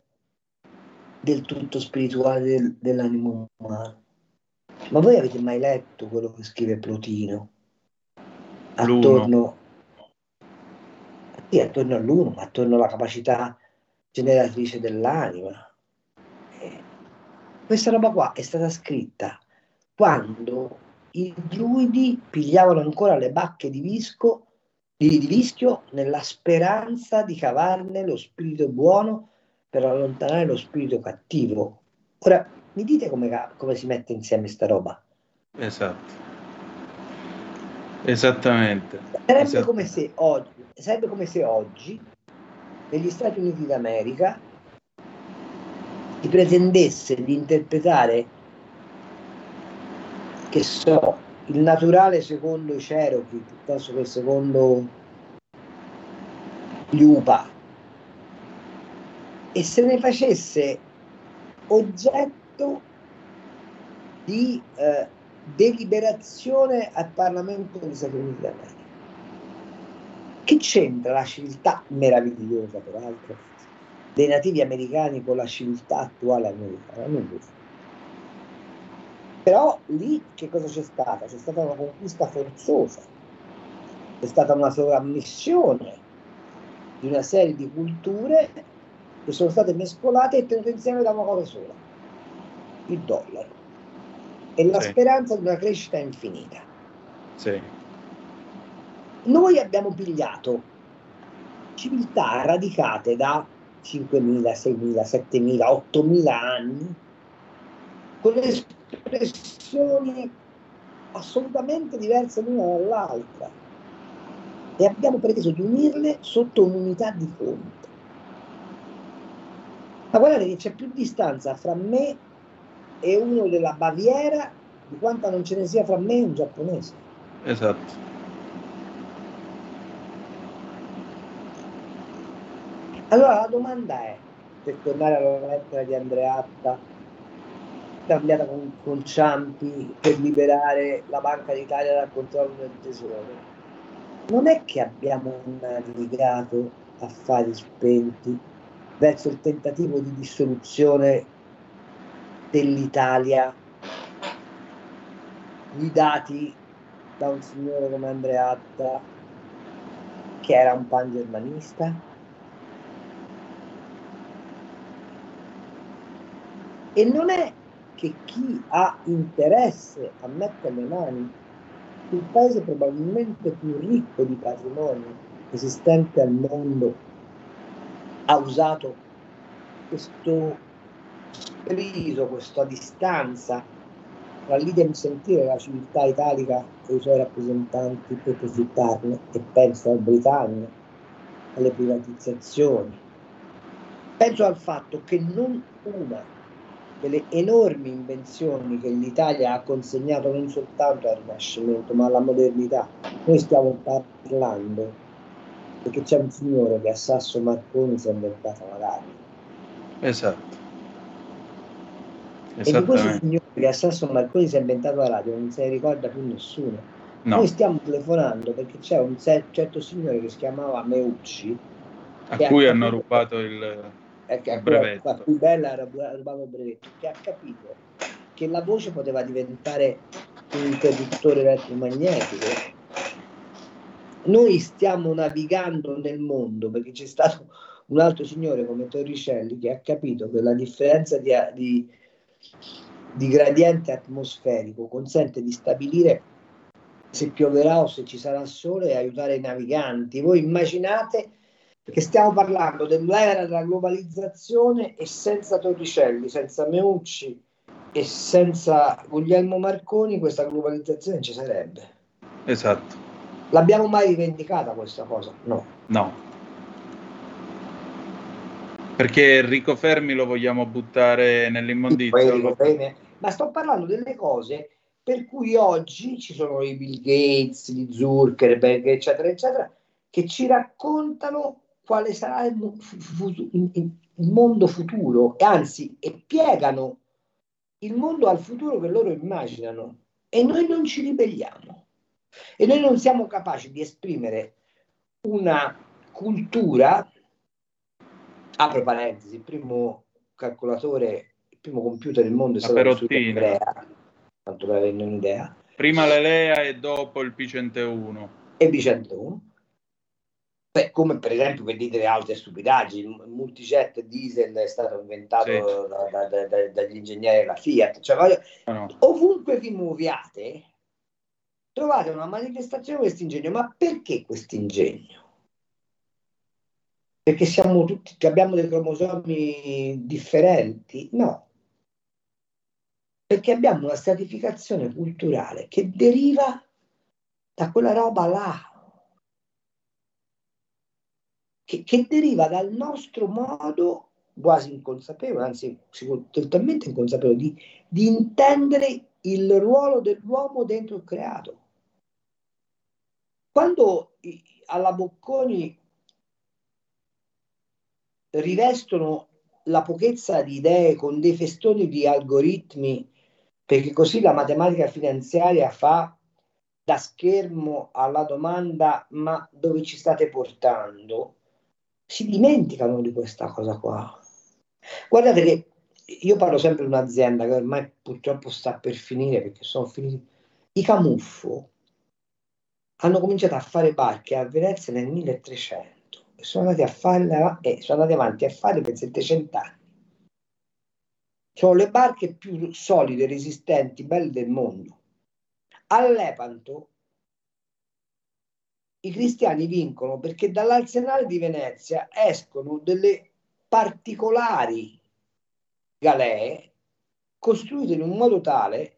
del tutto spirituale del- dell'animo umano. Ma voi avete mai letto quello che scrive Plotino? Attorno, sì, attorno all'uno, ma attorno alla capacità generatrice dell'anima. Eh, Questa roba qua è stata scritta quando i druidi pigliavano ancora le bacche di visco di, di vischio nella speranza di cavarne lo spirito buono per allontanare lo spirito cattivo. Ora, mi dite come, come si mette insieme sta roba? Esatto. Esattamente. Sarebbe Esatto. come se oggi, sarebbe come se oggi negli Stati Uniti d'America si pretendesse di interpretare, che so, il naturale secondo i Cherokee piuttosto che secondo gli UPA e se ne facesse oggetto di eh, deliberazione al Parlamento degli Stati Uniti d'America. Che c'entra la civiltà meravigliosa, peraltro, dei nativi americani con la civiltà attuale americana? Però lì che cosa c'è stata? C'è stata una conquista forzosa, c'è stata una sovrammissione di una serie di culture che sono state mescolate e tenute insieme da una cosa sola, il dollaro e la Sì. speranza di una crescita infinita. Sì. Noi abbiamo pigliato civiltà radicate da 5.000, 6.000, 7.000, 8.000 anni con espressioni assolutamente diverse l'una dall'altra. e abbiamo preteso di unirle sotto un'unità di fronte. Ma guardate che c'è più distanza fra me e uno della Baviera di quanta non ce ne sia fra me e un giapponese. Esatto. Allora la domanda è, per tornare alla lettera di Andreatta, cambiata con, con Ciampi per liberare la Banca d'Italia dal controllo del tesoro, non è che abbiamo navigato affari spenti verso il tentativo di dissoluzione dell'Italia guidati da un signore come Andreatta che era un pangermanista? E non è che chi ha interesse a mettere le mani sul paese probabilmente più ricco di patrimonio esistente al mondo ha usato questo spriso, questa distanza tra l'idem sentire la civiltà italica e i suoi rappresentanti per profittarne e penso al Britannia, alle privatizzazioni. Penso al fatto che non una delle enormi invenzioni che l'Italia ha consegnato non soltanto al Rinascimento ma alla modernità. Noi stiamo parlando perché c'è un signore che a Sasso Marconi si è inventato la radio. Esatto. E di questo signore che a Sasso Marconi si è inventato la radio non se ne ricorda più nessuno. No. Noi stiamo telefonando perché c'è un cer- certo signore che si chiamava Meucci A cui hanno rubato il, il brevetto. la più bella era rubato il brevetto, che ha capito che la voce poteva diventare un interruttore elettromagnetico. Noi stiamo navigando nel mondo perché c'è stato un altro signore come Torricelli che ha capito che la differenza di, di- di gradiente atmosferico consente di stabilire se pioverà o se ci sarà sole e aiutare i naviganti. Voi immaginate che stiamo parlando dell'era della globalizzazione e senza Torricelli, senza Meucci e senza Guglielmo Marconi questa globalizzazione ci sarebbe. Esatto. L'abbiamo mai rivendicata questa cosa? No. No. Perché Enrico Fermi lo vogliamo buttare nell'immondizia? Bene, Ma sto parlando delle cose per cui oggi ci sono i Bill Gates, gli Zuckerberg, eccetera, eccetera, che ci raccontano quale sarà il, il mondo futuro, e anzi, e piegano il mondo al futuro che loro immaginano. E noi non ci ribelliamo. E noi non siamo capaci di esprimere una cultura, apro parentesi, il primo calcolatore, il primo computer del mondo è stato costruito in tanto per averne un'idea, Prima l'Elea e dopo il P101. e B101. Beh, come per esempio per dire altre stupidaggini, il multijet diesel è stato inventato Sì. da- da- da- da- dagli ingegneri della Fiat. Cioè, voglio- No, no. ovunque vi muoviate, trovate una manifestazione di questo ingegno. Ma perché questo ingegno? Perché siamo tutti, abbiamo dei cromosomi differenti? No. Perché abbiamo una stratificazione culturale che deriva da quella roba là, che, che deriva dal nostro modo quasi inconsapevole, anzi totalmente inconsapevole, di, di intendere il ruolo dell'uomo dentro il creato. Quando alla Bocconi rivestono la pochezza di idee con dei festoni di algoritmi, perché così la matematica finanziaria fa da schermo alla domanda ma dove ci state portando, si dimenticano di questa cosa qua. Guardate che io parlo sempre di un'azienda che ormai purtroppo sta per finire perché sono finiti. I Camuffo hanno cominciato a fare barche a Venezia nel 1300 e sono andati, a farle, e sono andati avanti a fare per 700 anni. Sono le barche più solide, resistenti, belle del mondo. All'Epanto i cristiani vincono perché dall'arsenale di Venezia escono delle particolari galee costruite in un modo tale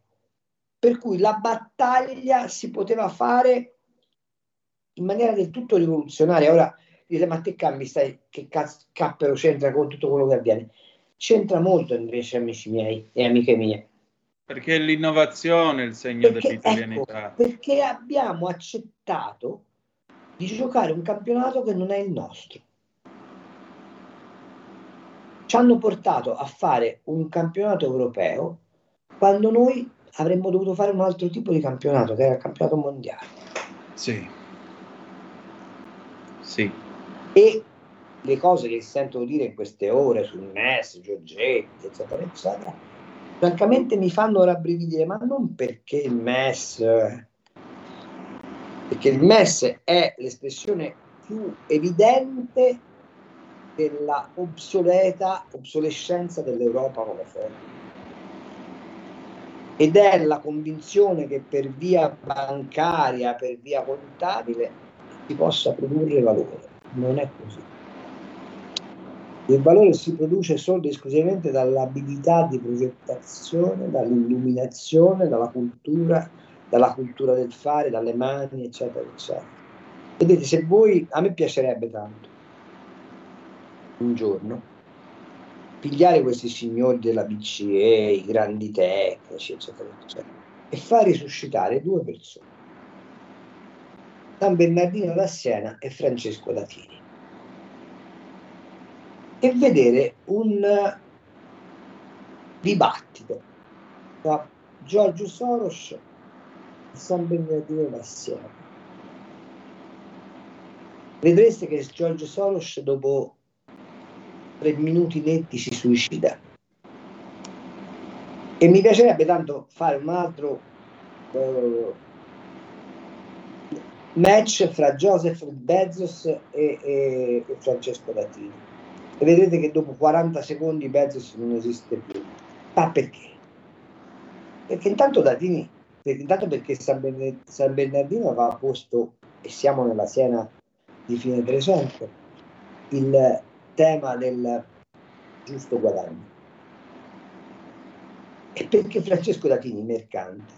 per cui la battaglia si poteva fare in maniera del tutto rivoluzionaria. Ora dite, ma te cambi, stai, che cazzo, cappero c'entra con tutto quello che avviene? C'entra molto invece, amici miei e amiche mie. Perché è l'innovazione il segno Perché, dell'italianità. ecco, perché abbiamo accettato di giocare un campionato che non è il nostro. Ci hanno portato a fare un campionato europeo quando noi avremmo dovuto fare un altro tipo di campionato, che era il campionato mondiale. Sì. Sì. E le cose che sento dire in queste ore sul MES, Giorgetti, eccetera, eccetera, francamente mi fanno rabbrividire, ma non perché il MES, eh, perché il MES è l'espressione più evidente della obsoleta obsolescenza dell'Europa come forma ed è la convinzione che per via bancaria, per via contabile, si possa produrre valore. Non è così. Il valore si produce solo e esclusivamente dall'abilità di progettazione, dall'illuminazione, dalla cultura, dalla cultura del fare, dalle mani, eccetera, eccetera. Vedete, se voi, a me piacerebbe tanto, un giorno, pigliare questi signori della BCE, i grandi tecnici, eccetera, eccetera, e far risuscitare due persone, San Bernardino da Siena e Francesco Latini, e vedere un dibattito tra Giorgio Soros da Siena. Vedreste che Giorgio Soros dopo tre minuti netti si suicida. E mi piacerebbe tanto fare un altro eh, match fra Joseph Bezos e, e- e Francesco Latini. E vedrete che dopo 40 secondi Bezos non esiste più. Ma perché? Perché intanto Latini, intanto perché San, Berne- San Bernardino aveva posto, e siamo nella Siena di fine 300, il tema del giusto guadagno. E perché Francesco Latini, mercante,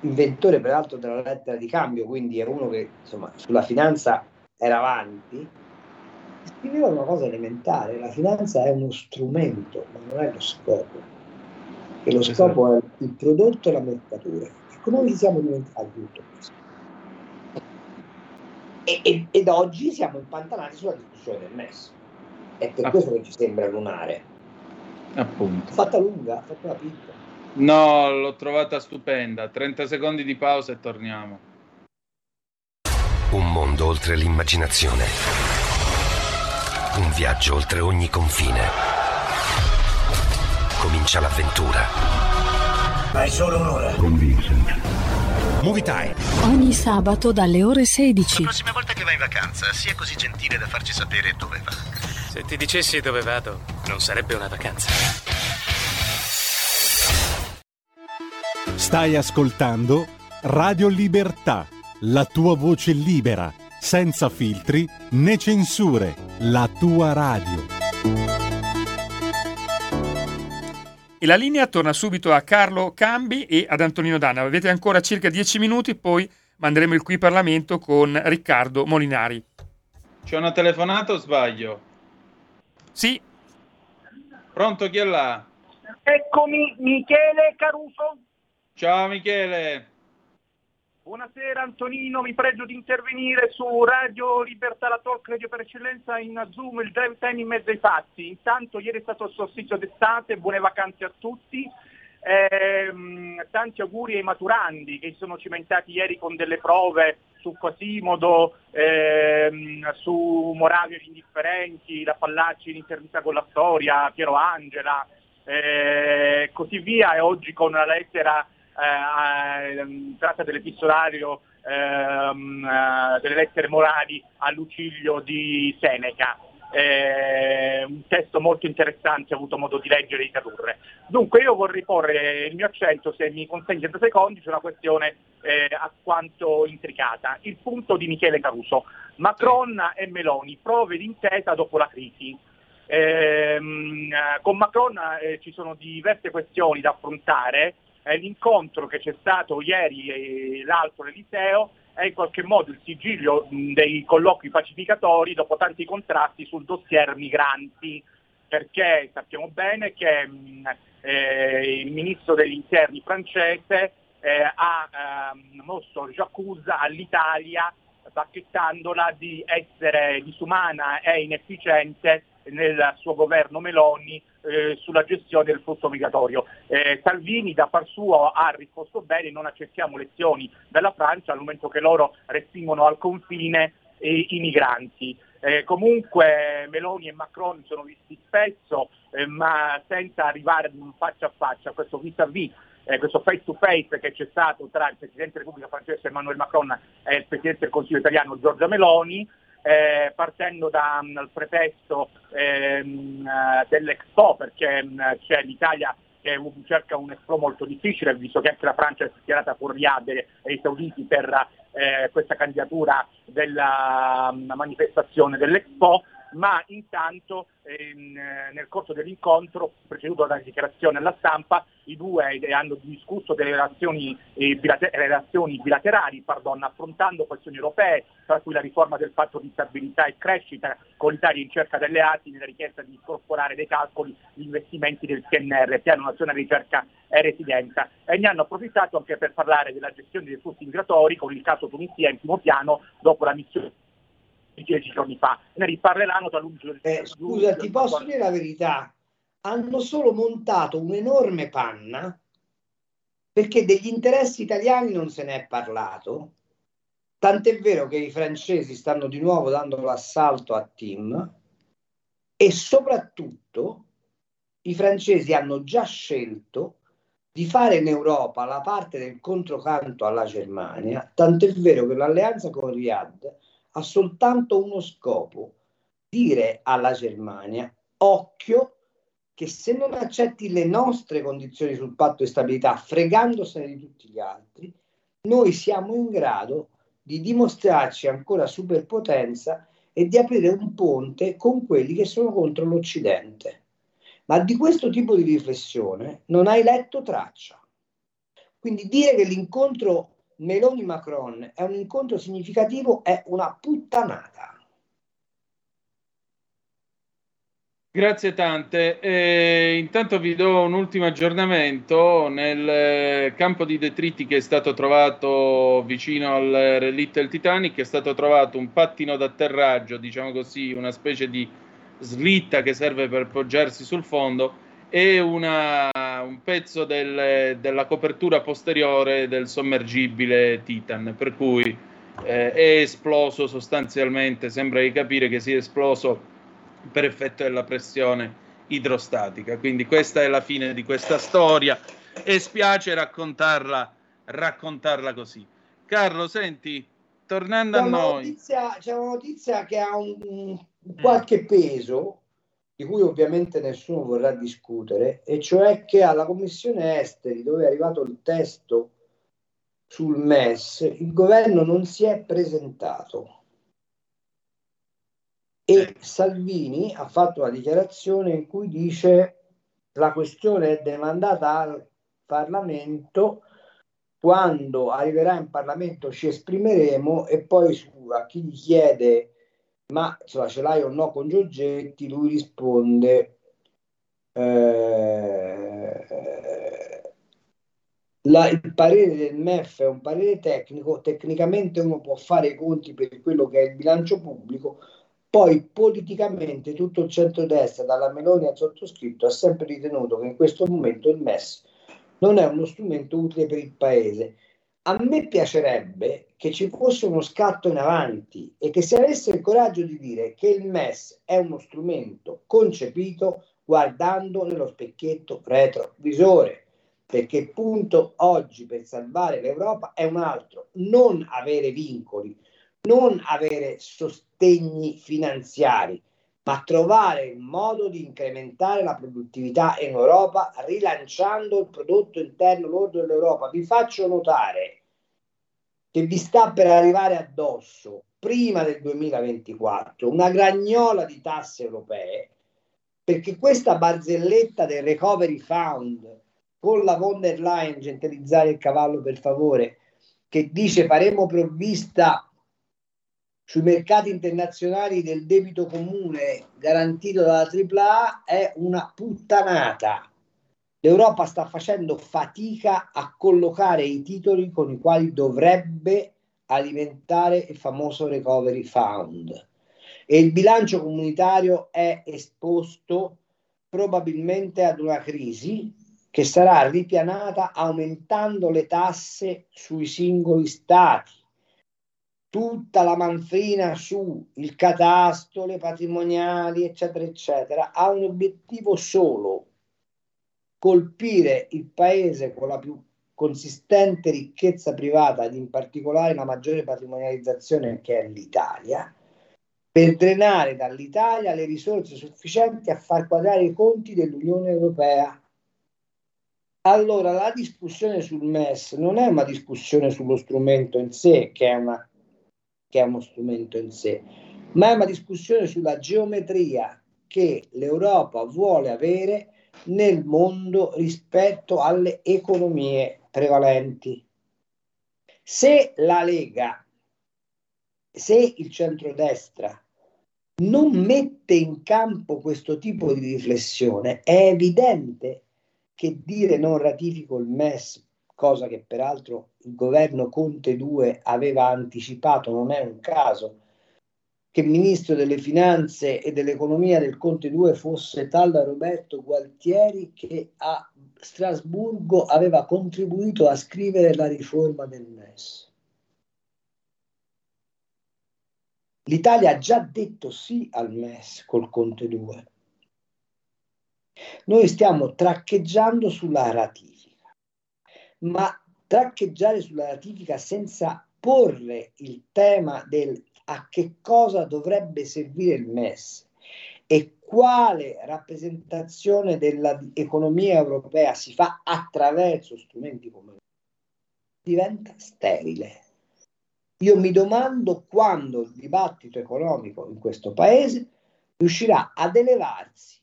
inventore peraltro della lettera di cambio, quindi è uno che insomma sulla finanza era avanti, scriveva una cosa elementare, la finanza è uno strumento, ma non è lo scopo. E lo scopo è il prodotto e la mercatura. Ecco, noi ci siamo dimenticati tutto questo. E- e- ed oggi siamo impantanati sulla discussione del MES. È per Ah. questo che ci sembra lunare. Appunto. Fatta lunga, fatta una piccola. No, l'ho trovata stupenda. 30 secondi di pausa e torniamo. Un mondo oltre l'immaginazione. Un viaggio oltre ogni confine. Comincia l'avventura. Hai solo un'ora. Con Vincent. Movie time. Ogni sabato dalle ore 16. La prossima volta che vai in vacanza, sia così gentile da farci sapere dove va. Se ti dicessi dove vado, non sarebbe una vacanza. Stai ascoltando Radio Libertà, la tua voce libera, senza filtri né censure, la tua radio. E la linea torna subito a Carlo Cambi e ad Antonino Danna. Avete ancora circa 10 minuti, poi manderemo il qui Parlamento con Riccardo Molinari. C'è una telefonata o sbaglio? Sì. Pronto, chi è là? Eccomi, Michele Caruso. Ciao Michele. Buonasera Antonino, mi pregio di intervenire su Radio Libertà, la talk radio per eccellenza in Zoom, il drive time in mezzo ai fatti. Intanto ieri è stato il solstizio d'estate, buone vacanze a tutti. Ehm, tanti auguri ai maturandi che si sono cimentati ieri con delle prove su Quasimodo, ehm, su Moravia gli indifferenti, la Pallacci in intervista con la storia, Piero Angela, e così via e oggi con la lettera eh, eh, tratta dell'epistolario ehm, eh, delle lettere morali a Lucilio di Seneca. Eh, un testo molto interessante, ho avuto modo di leggere e di tradurre. Dunque io vorrei porre il mio accento, se mi consente 30 secondi, su una questione eh, alquanto intricata. Il punto di Michele Caruso. Macron e Meloni, prove d'intesa dopo la crisi. Ehm, eh, con Macron eh, ci sono diverse questioni da affrontare, Eh, l'incontro che c'è stato ieri e l'altro all'Eliseo è in qualche modo il sigillo dei colloqui pacificatori dopo tanti contrasti sul dossier migranti, perché sappiamo bene che mh, eh, il ministro degli interni francese eh, ha ehm, mosso l'accusa all'Italia bacchettandola di essere disumana e inefficiente nel suo governo Meloni eh, sulla gestione del flusso migratorio. Eh, Salvini da par suo ha risposto bene, non accettiamo lezioni dalla Francia al momento che loro respingono al confine eh, i migranti. Eh, comunque Meloni e Macron sono visti spesso, eh, ma senza arrivare ad un faccia a faccia, questo vis-à-vis eh, questo face to face che c'è stato tra il Presidente della Repubblica francese Emmanuel Macron e il Presidente del Consiglio italiano Giorgia Meloni, eh, partendo dal um, pretesto ehm, eh, dell'Expo, perché mh, c'è l'Italia che cerca un Expo molto difficile, visto che anche la Francia è schierata con Riyadh e i sauditi per eh, questa candidatura della um, manifestazione dell'Expo, ma intanto ehm, nel corso dell'incontro, preceduto da dichiarazione alla stampa, i due hanno discusso delle relazioni, eh, bilater- relazioni bilaterali, pardon, affrontando questioni europee, tra cui la riforma del patto di stabilità e crescita, con l'Italia in cerca delle alleati nella richiesta di incorporare nei calcoli gli investimenti del PNR, Piano Nazionale Ricerca e Residenza, e ne hanno approfittato anche per parlare della gestione dei flussi migratori, con il caso Tunisia in primo piano, dopo la missione dieci giorni fa. Ne riparleranno tra l'11 eh, Scusa, ti posso dire la verità? Hanno solo montato un'enorme panna perché degli interessi italiani non se ne è parlato. Tant'è vero che i francesi stanno di nuovo dando l'assalto a Tim e soprattutto i francesi hanno già scelto di fare in Europa la parte del controcanto alla Germania, tant'è vero che l'alleanza con Riyadh ha soltanto uno scopo, dire alla Germania, occhio che se non accetti le nostre condizioni sul patto di stabilità, fregandosene di tutti gli altri, noi siamo in grado di dimostrarci ancora superpotenza e di aprire un ponte con quelli che sono contro l'Occidente. Ma di questo tipo di riflessione non hai letto traccia. Quindi dire che l'incontro Meloni-Macron è un incontro significativo, è una puttanata. Grazie tante. Eh, intanto vi do un ultimo aggiornamento. Nel eh, campo di detriti che è stato trovato vicino al relitto del Titanic è stato trovato un pattino d'atterraggio, diciamo così, una specie di slitta che serve per poggiarsi sul fondo e una, un pezzo del, della copertura posteriore del sommergibile Titan, per cui eh, è esploso sostanzialmente, sembra di capire che sia esploso per effetto della pressione idrostatica. Quindi questa è la fine di questa storia e spiace raccontarla, raccontarla così. Carlo, senti, tornando c'è a noi... Notizia, c'è una notizia che ha un, un qualche peso di cui ovviamente nessuno vorrà discutere, e cioè che alla Commissione Esteri, dove è arrivato il testo sul MES, il governo non si è presentato. E Salvini ha fatto una dichiarazione in cui dice la questione è demandata al Parlamento, quando arriverà in Parlamento ci esprimeremo e poi su, a chi gli chiede ma insomma, ce l'hai o no con Giorgetti, lui risponde eh, la, il parere del MEF è un parere tecnico, tecnicamente uno può fare i conti per quello che è il bilancio pubblico, poi politicamente tutto il centrodestra, dalla Meloni al sottoscritto, ha sempre ritenuto che in questo momento il MES non è uno strumento utile per il Paese. A me piacerebbe che ci fosse uno scatto in avanti e che si avesse il coraggio di dire che il MES è uno strumento concepito guardando nello specchietto retrovisore, perché il punto oggi per salvare l'Europa è un altro, non avere vincoli, non avere sostegni finanziari, ma trovare il modo di incrementare la produttività in Europa rilanciando il prodotto interno lordo dell'Europa. Vi faccio notare che vi sta per arrivare addosso prima del 2024 una gragnola di tasse europee perché questa barzelletta del recovery fund con la von der Leyen, gentilizzare il cavallo per favore, che dice faremo provvista sui mercati internazionali del debito comune garantito dalla AAA è una puttanata. L'Europa sta facendo fatica a collocare i titoli con i quali dovrebbe alimentare il famoso recovery fund e il bilancio comunitario è esposto probabilmente ad una crisi che sarà ripianata aumentando le tasse sui singoli stati. Tutta la manfrina sul catasto, le patrimoniali, eccetera, eccetera, ha un obiettivo solo, colpire il paese con la più consistente ricchezza privata ed in particolare la maggiore patrimonializzazione che è l'Italia, per drenare dall'Italia le risorse sufficienti a far quadrare i conti dell'Unione Europea. Allora, la discussione sul MES non è una discussione sullo strumento in sé, che è, una, che è uno strumento in sé, ma è una discussione sulla geometria che l'Europa vuole avere nel mondo rispetto alle economie prevalenti. Se la Lega, se il centrodestra non mette in campo questo tipo di riflessione, è evidente che dire non ratifico il MES, cosa che peraltro il governo Conte 2 aveva anticipato, non è un caso, che ministro delle finanze e dell'economia del Conte 2 fosse tal Roberto Gualtieri che a Strasburgo aveva contribuito a scrivere la riforma del MES. L'Italia ha già detto sì al MES col Conte 2. Noi stiamo traccheggiando sulla ratifica, ma traccheggiare sulla ratifica senza porre il tema del a che cosa dovrebbe servire il MES e quale rappresentazione dell'economia europea si fa attraverso strumenti come diventa sterile. Io mi domando quando il dibattito economico in questo paese riuscirà ad elevarsi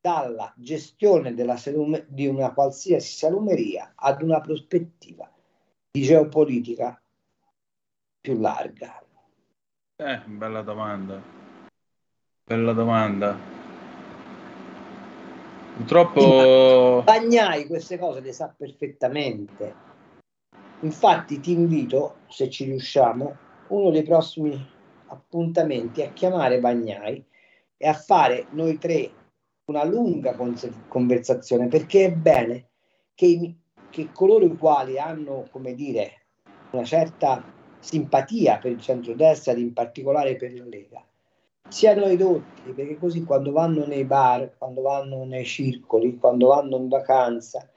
dalla gestione salume, di una qualsiasi salumeria ad una prospettiva di geopolitica più larga. Eh, bella domanda. Bella domanda. Purtroppo... Bagnai queste cose le sa perfettamente Infatti ti invito, se ci riusciamo, uno dei prossimi appuntamenti a chiamare Bagnai e a fare noi tre una lunga conversazione perché è bene che, che coloro i quali hanno, come dire, una certa simpatia per il centrodestra ed in particolare per la Lega siano edotti perché così quando vanno nei bar, quando vanno nei circoli, quando vanno in vacanza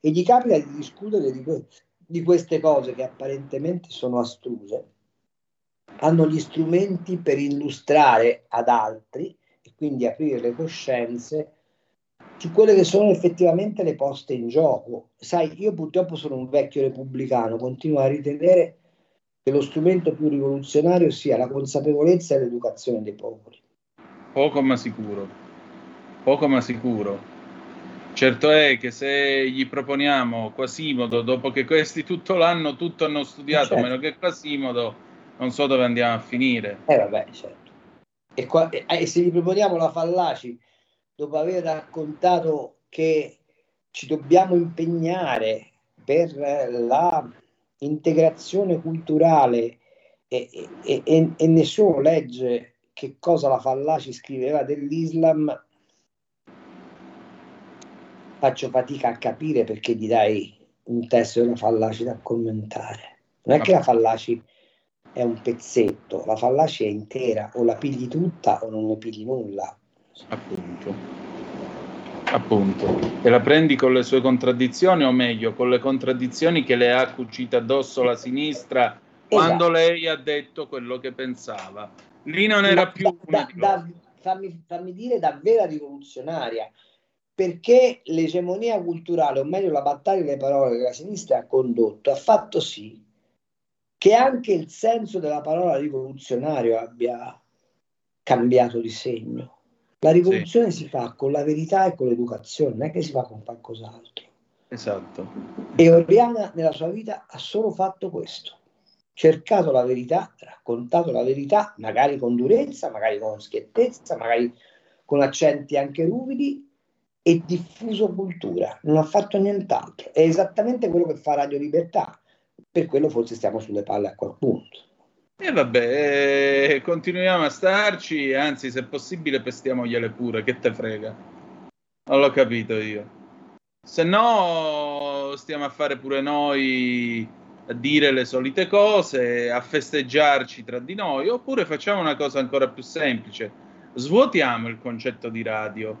e gli capita di discutere di, di queste cose che apparentemente sono astruse, hanno gli strumenti per illustrare ad altri e quindi aprire le coscienze su quelle che sono effettivamente le poste in gioco. Sai, io purtroppo sono un vecchio repubblicano, continuo a ritenere che lo strumento più rivoluzionario sia la consapevolezza e l'educazione dei popoli. Poco ma sicuro, poco ma sicuro. Certo è che se gli proponiamo Quasimodo, dopo che questi tutto l'anno tutto hanno studiato, certo. meno che Quasimodo, non so dove andiamo a finire. Eh vabbè, certo. E, qua, e, e se gli proponiamo la Fallaci, dopo aver raccontato che ci dobbiamo impegnare per la integrazione culturale e, e, e, e nessuno legge che cosa la Fallaci scriveva dell'Islam, faccio fatica a capire perché gli dai un testo della fallaci da commentare. Non è che la fallaci è un pezzetto, la fallaci è intera, o la pigli tutta o non ne pigli nulla. Appunto. Appunto. E la prendi con le sue contraddizioni, o meglio, con le contraddizioni che le ha cucite addosso la sinistra esatto. quando lei ha detto quello che pensava. Lì non era da, più... Da, da, fammi, fammi dire davvero rivoluzionaria perché l'egemonia culturale, o meglio la battaglia delle parole che la sinistra ha condotto, ha fatto sì che anche il senso della parola rivoluzionario abbia cambiato di segno. La rivoluzione sì. si fa con la verità e con l'educazione, non è che si fa con qualcos'altro. Esatto. E Oriana nella sua vita ha solo fatto questo. Cercato la verità, raccontato la verità, magari con durezza, magari con schiettezza, magari con accenti anche ruvidi e diffuso cultura. Non ha fatto nient'altro. È esattamente quello che fa Radio Libertà. Per quello forse stiamo sulle palle a quel punto. E vabbè, eh, continuiamo a starci, anzi, se possibile, pestiamogliele pure, che te frega. Non l'ho capito io. Se no, stiamo a fare pure noi a dire le solite cose, a festeggiarci tra di noi, oppure facciamo una cosa ancora più semplice. Svuotiamo il concetto di radio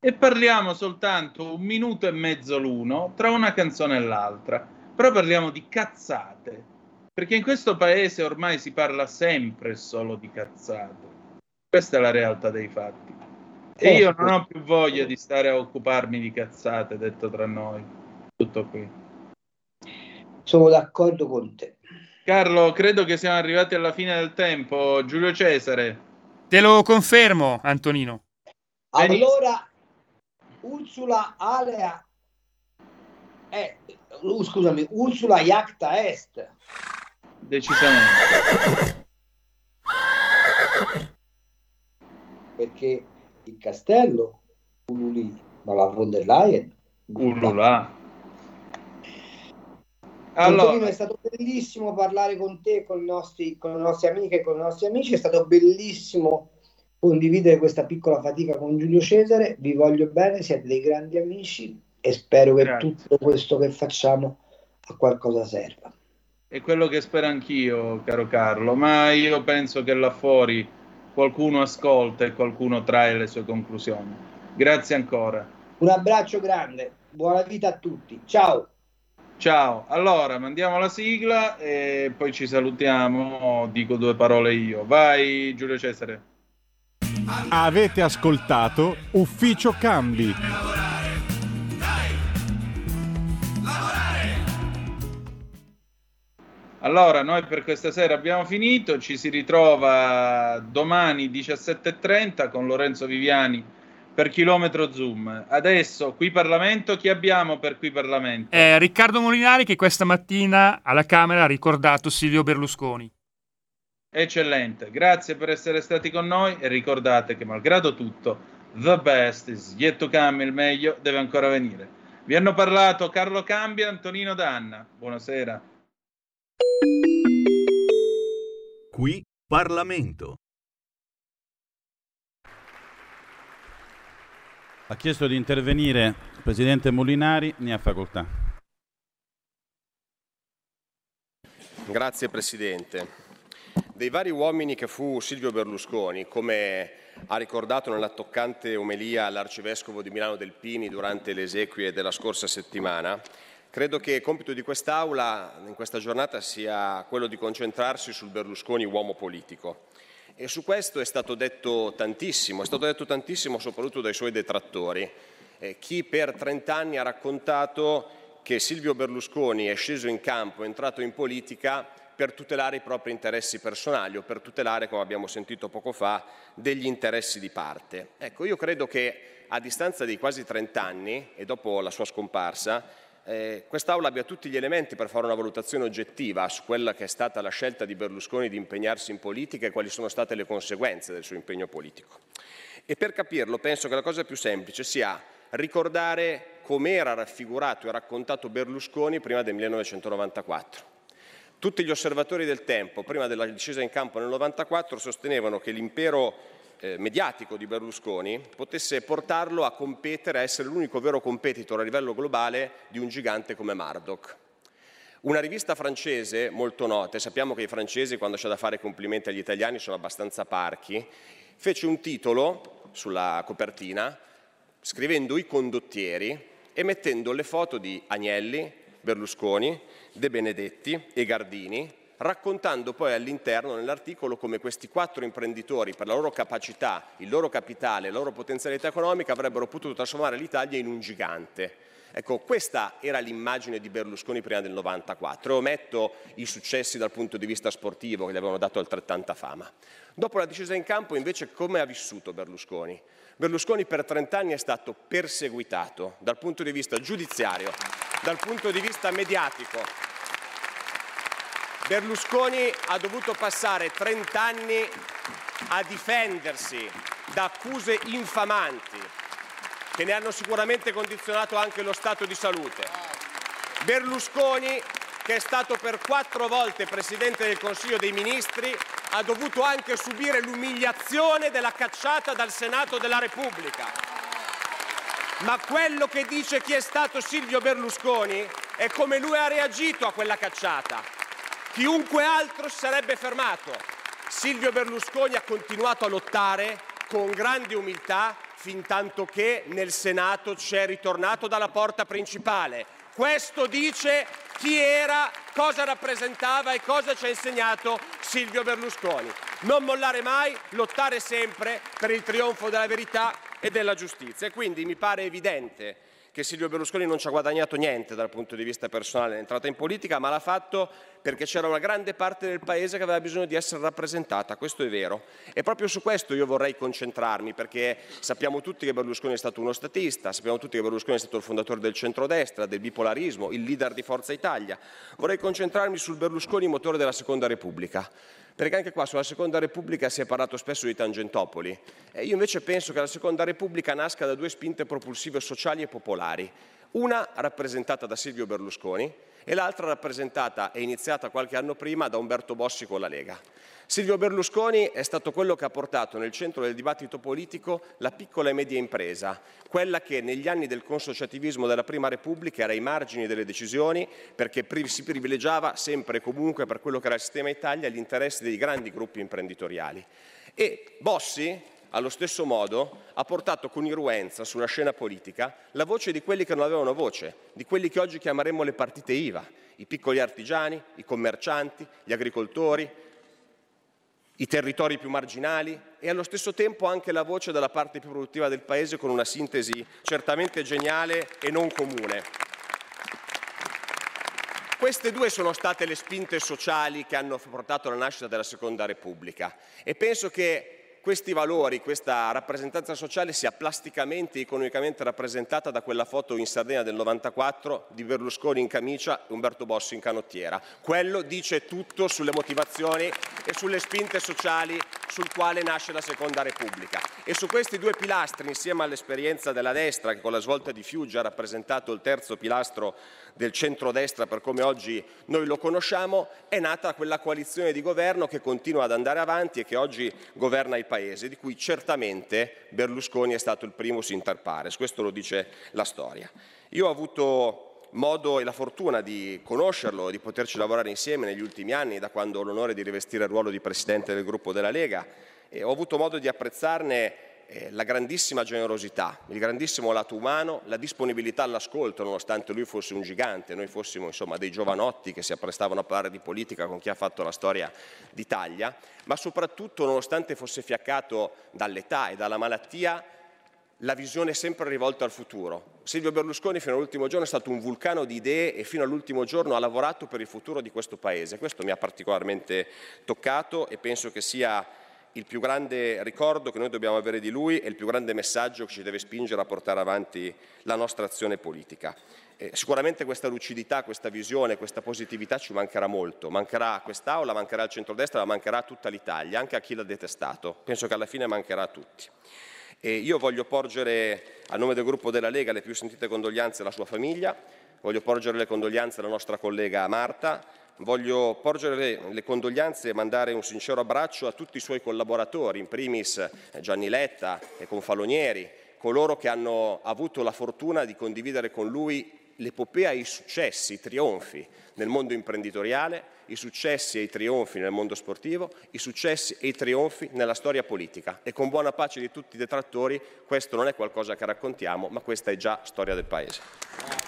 e parliamo soltanto un minuto e mezzo l'uno tra una canzone e l'altra. Però parliamo di cazzate perché in questo paese ormai si parla sempre solo di cazzate. Questa è la realtà dei fatti. E io non ho più voglia di stare a occuparmi di cazzate, detto tra noi. Tutto qui. Sono d'accordo con te. Carlo, credo che siamo arrivati alla fine del tempo. Giulio Cesare. Te lo confermo, Antonino. Allora, Ursula Alea, eh, scusami, Ursula Iacta Est. Decisamente. Perché il castello ululì, ma la von der Leyen Ululà. Allora, è stato bellissimo parlare con te, con, i nostri, con le nostre amiche e con i nostri amici. È stato bellissimo condividere questa piccola fatica con Giulio Cesare. Vi voglio bene, siete dei grandi amici e spero che Grazie. tutto questo che facciamo a qualcosa serva. È quello che spero anch'io, caro Carlo, ma io penso che là fuori qualcuno ascolta e qualcuno trae le sue conclusioni. Grazie ancora. Un abbraccio grande, buona vita a tutti. Ciao. Ciao, allora mandiamo la sigla e poi ci salutiamo. Dico due parole io. Vai, Giulio Cesare. Avete ascoltato Ufficio Cambi. Allora, noi per questa sera abbiamo finito, ci si ritrova domani 17.30 con Lorenzo Viviani per chilometro Zoom. Adesso, qui Parlamento, chi abbiamo per qui Parlamento? È Riccardo Molinari che questa mattina alla Camera ha ricordato Silvio Berlusconi. Eccellente, grazie per essere stati con noi e ricordate che malgrado tutto, the best is yet to come, il meglio deve ancora venire. Vi hanno parlato Carlo Cambia e Antonino Danna. Buonasera. Qui Parlamento. Ha chiesto di intervenire il Presidente Molinari, ne ha facoltà. Grazie Presidente. Dei vari uomini che fu Silvio Berlusconi, come ha ricordato nella toccante omelia l'arcivescovo di Milano Delpini durante le esequie della scorsa settimana, credo che compito di quest'Aula in questa giornata sia quello di concentrarsi sul Berlusconi uomo politico. E su questo è stato detto tantissimo, è stato detto tantissimo soprattutto dai suoi detrattori. Eh, chi per 30 anni ha raccontato che Silvio Berlusconi è sceso in campo, è entrato in politica per tutelare i propri interessi personali o per tutelare, come abbiamo sentito poco fa, degli interessi di parte. Ecco, io credo che a distanza di quasi 30 anni e dopo la sua scomparsa, eh, quest'Aula abbia tutti gli elementi per fare una valutazione oggettiva su quella che è stata la scelta di Berlusconi di impegnarsi in politica e quali sono state le conseguenze del suo impegno politico. E per capirlo penso che la cosa più semplice sia ricordare com'era raffigurato e raccontato Berlusconi prima del 1994. Tutti gli osservatori del tempo, prima della discesa in campo nel 1994, sostenevano che l'impero eh, mediatico di Berlusconi potesse portarlo a competere, a essere l'unico vero competitor a livello globale di un gigante come Murdoch. Una rivista francese molto nota, e sappiamo che i francesi quando c'è da fare complimenti agli italiani sono abbastanza parchi, fece un titolo sulla copertina scrivendo i condottieri e mettendo le foto di Agnelli, Berlusconi, De Benedetti e Gardini, raccontando poi all'interno nell'articolo come questi quattro imprenditori, per la loro capacità, il loro capitale, la loro potenzialità economica, avrebbero potuto trasformare l'Italia in un gigante. Ecco, questa era l'immagine di Berlusconi prima del 94. Ometto i successi dal punto di vista sportivo che gli avevano dato altrettanta fama. Dopo la discesa in campo, invece, come ha vissuto Berlusconi? Berlusconi per 30 anni è stato perseguitato dal punto di vista giudiziario, dal punto di vista mediatico. Berlusconi ha dovuto passare 30 anni a difendersi da accuse infamanti che ne hanno sicuramente condizionato anche lo stato di salute. Berlusconi, che è stato per quattro volte Presidente del Consiglio dei Ministri, ha dovuto anche subire l'umiliazione della cacciata dal Senato della Repubblica. Ma quello che dice chi è stato Silvio Berlusconi è come lui ha reagito a quella cacciata. Chiunque altro si sarebbe fermato. Silvio Berlusconi ha continuato a lottare con grande umiltà fin tanto che nel Senato c'è ritornato dalla porta principale. Questo dice chi era, cosa rappresentava e cosa ci ha insegnato Silvio Berlusconi. Non mollare mai, lottare sempre per il trionfo della verità e della giustizia. E quindi mi pare evidente che Silvio Berlusconi non ci ha guadagnato niente dal punto di vista personale nell'entrata in politica, ma l'ha fatto perché c'era una grande parte del Paese che aveva bisogno di essere rappresentata, questo è vero. E proprio su questo io vorrei concentrarmi, perché sappiamo tutti che Berlusconi è stato uno statista, sappiamo tutti che Berlusconi è stato il fondatore del centrodestra, del bipolarismo, il leader di Forza Italia. Vorrei concentrarmi sul Berlusconi motore della Seconda Repubblica, perché anche qua sulla Seconda Repubblica si è parlato spesso di Tangentopoli. E io invece penso che la Seconda Repubblica nasca da due spinte propulsive sociali e popolari. Una rappresentata da Silvio Berlusconi e l'altra rappresentata e iniziata qualche anno prima da Umberto Bossi con la Lega. Silvio Berlusconi è stato quello che ha portato nel centro del dibattito politico la piccola e media impresa, quella che negli anni del consociativismo della Prima Repubblica era ai margini delle decisioni perché si privilegiava sempre e comunque per quello che era il sistema Italia gli interessi dei grandi gruppi imprenditoriali. E Bossi, allo stesso modo, ha portato con irruenza sulla scena politica la voce di quelli che non avevano voce, di quelli che oggi chiameremmo le partite IVA, i piccoli artigiani, i commercianti, gli agricoltori, i territori più marginali e allo stesso tempo anche la voce della parte più produttiva del Paese con una sintesi certamente geniale e non comune. Queste due sono state le spinte sociali che hanno portato alla nascita della Seconda Repubblica e penso che questi valori, questa rappresentanza sociale sia plasticamente e economicamente rappresentata da quella foto in Sardegna del 94 di Berlusconi in camicia e Umberto Bossi in canottiera. Quello dice tutto sulle motivazioni e sulle spinte sociali sul quale nasce la Seconda Repubblica. E su questi due pilastri, insieme all'esperienza della destra, che con la svolta di Fiuggi ha rappresentato il terzo pilastro del centrodestra per come oggi noi lo conosciamo, è nata quella coalizione di governo che continua ad andare avanti e che oggi governa il Paese, di cui certamente Berlusconi è stato il primus inter pares, questo lo dice la storia. Io ho avuto modo e la fortuna di conoscerlo, di poterci lavorare insieme negli ultimi anni, da quando ho l'onore di rivestire il ruolo di Presidente del gruppo della Lega, e ho avuto modo di apprezzarne eh, la grandissima generosità, il grandissimo lato umano, la disponibilità all'ascolto, nonostante lui fosse un gigante, noi fossimo insomma dei giovanotti che si apprestavano a parlare di politica con chi ha fatto la storia d'Italia, ma soprattutto nonostante fosse fiaccato dall'età e dalla malattia, la visione sempre rivolta al futuro. Silvio Berlusconi fino all'ultimo giorno è stato un vulcano di idee e fino all'ultimo giorno ha lavorato per il futuro di questo Paese. Questo mi ha particolarmente toccato e penso che sia il più grande ricordo che noi dobbiamo avere di lui e il più grande messaggio che ci deve spingere a portare avanti la nostra azione politica. Eh, sicuramente questa lucidità, questa visione, questa positività ci mancherà molto, mancherà a quest'Aula, mancherà al centrodestra, ma mancherà a tutta l'Italia, anche a chi l'ha detestato. Penso che alla fine mancherà a tutti. E io voglio porgere a nome del gruppo della Lega le più sentite condoglianze alla sua famiglia, voglio porgere le condoglianze alla nostra collega Marta, Voglio porgere le condoglianze e mandare un sincero abbraccio a tutti i suoi collaboratori, in primis eh, Gianni Letta e Confalonieri, coloro che hanno avuto la fortuna di condividere con lui l'epopea e i successi, i trionfi nel mondo imprenditoriale, i successi e i trionfi nel mondo sportivo, i successi e i trionfi nella storia politica. E con buona pace di tutti i detrattori, questo non è qualcosa che raccontiamo, ma questa è già storia del Paese.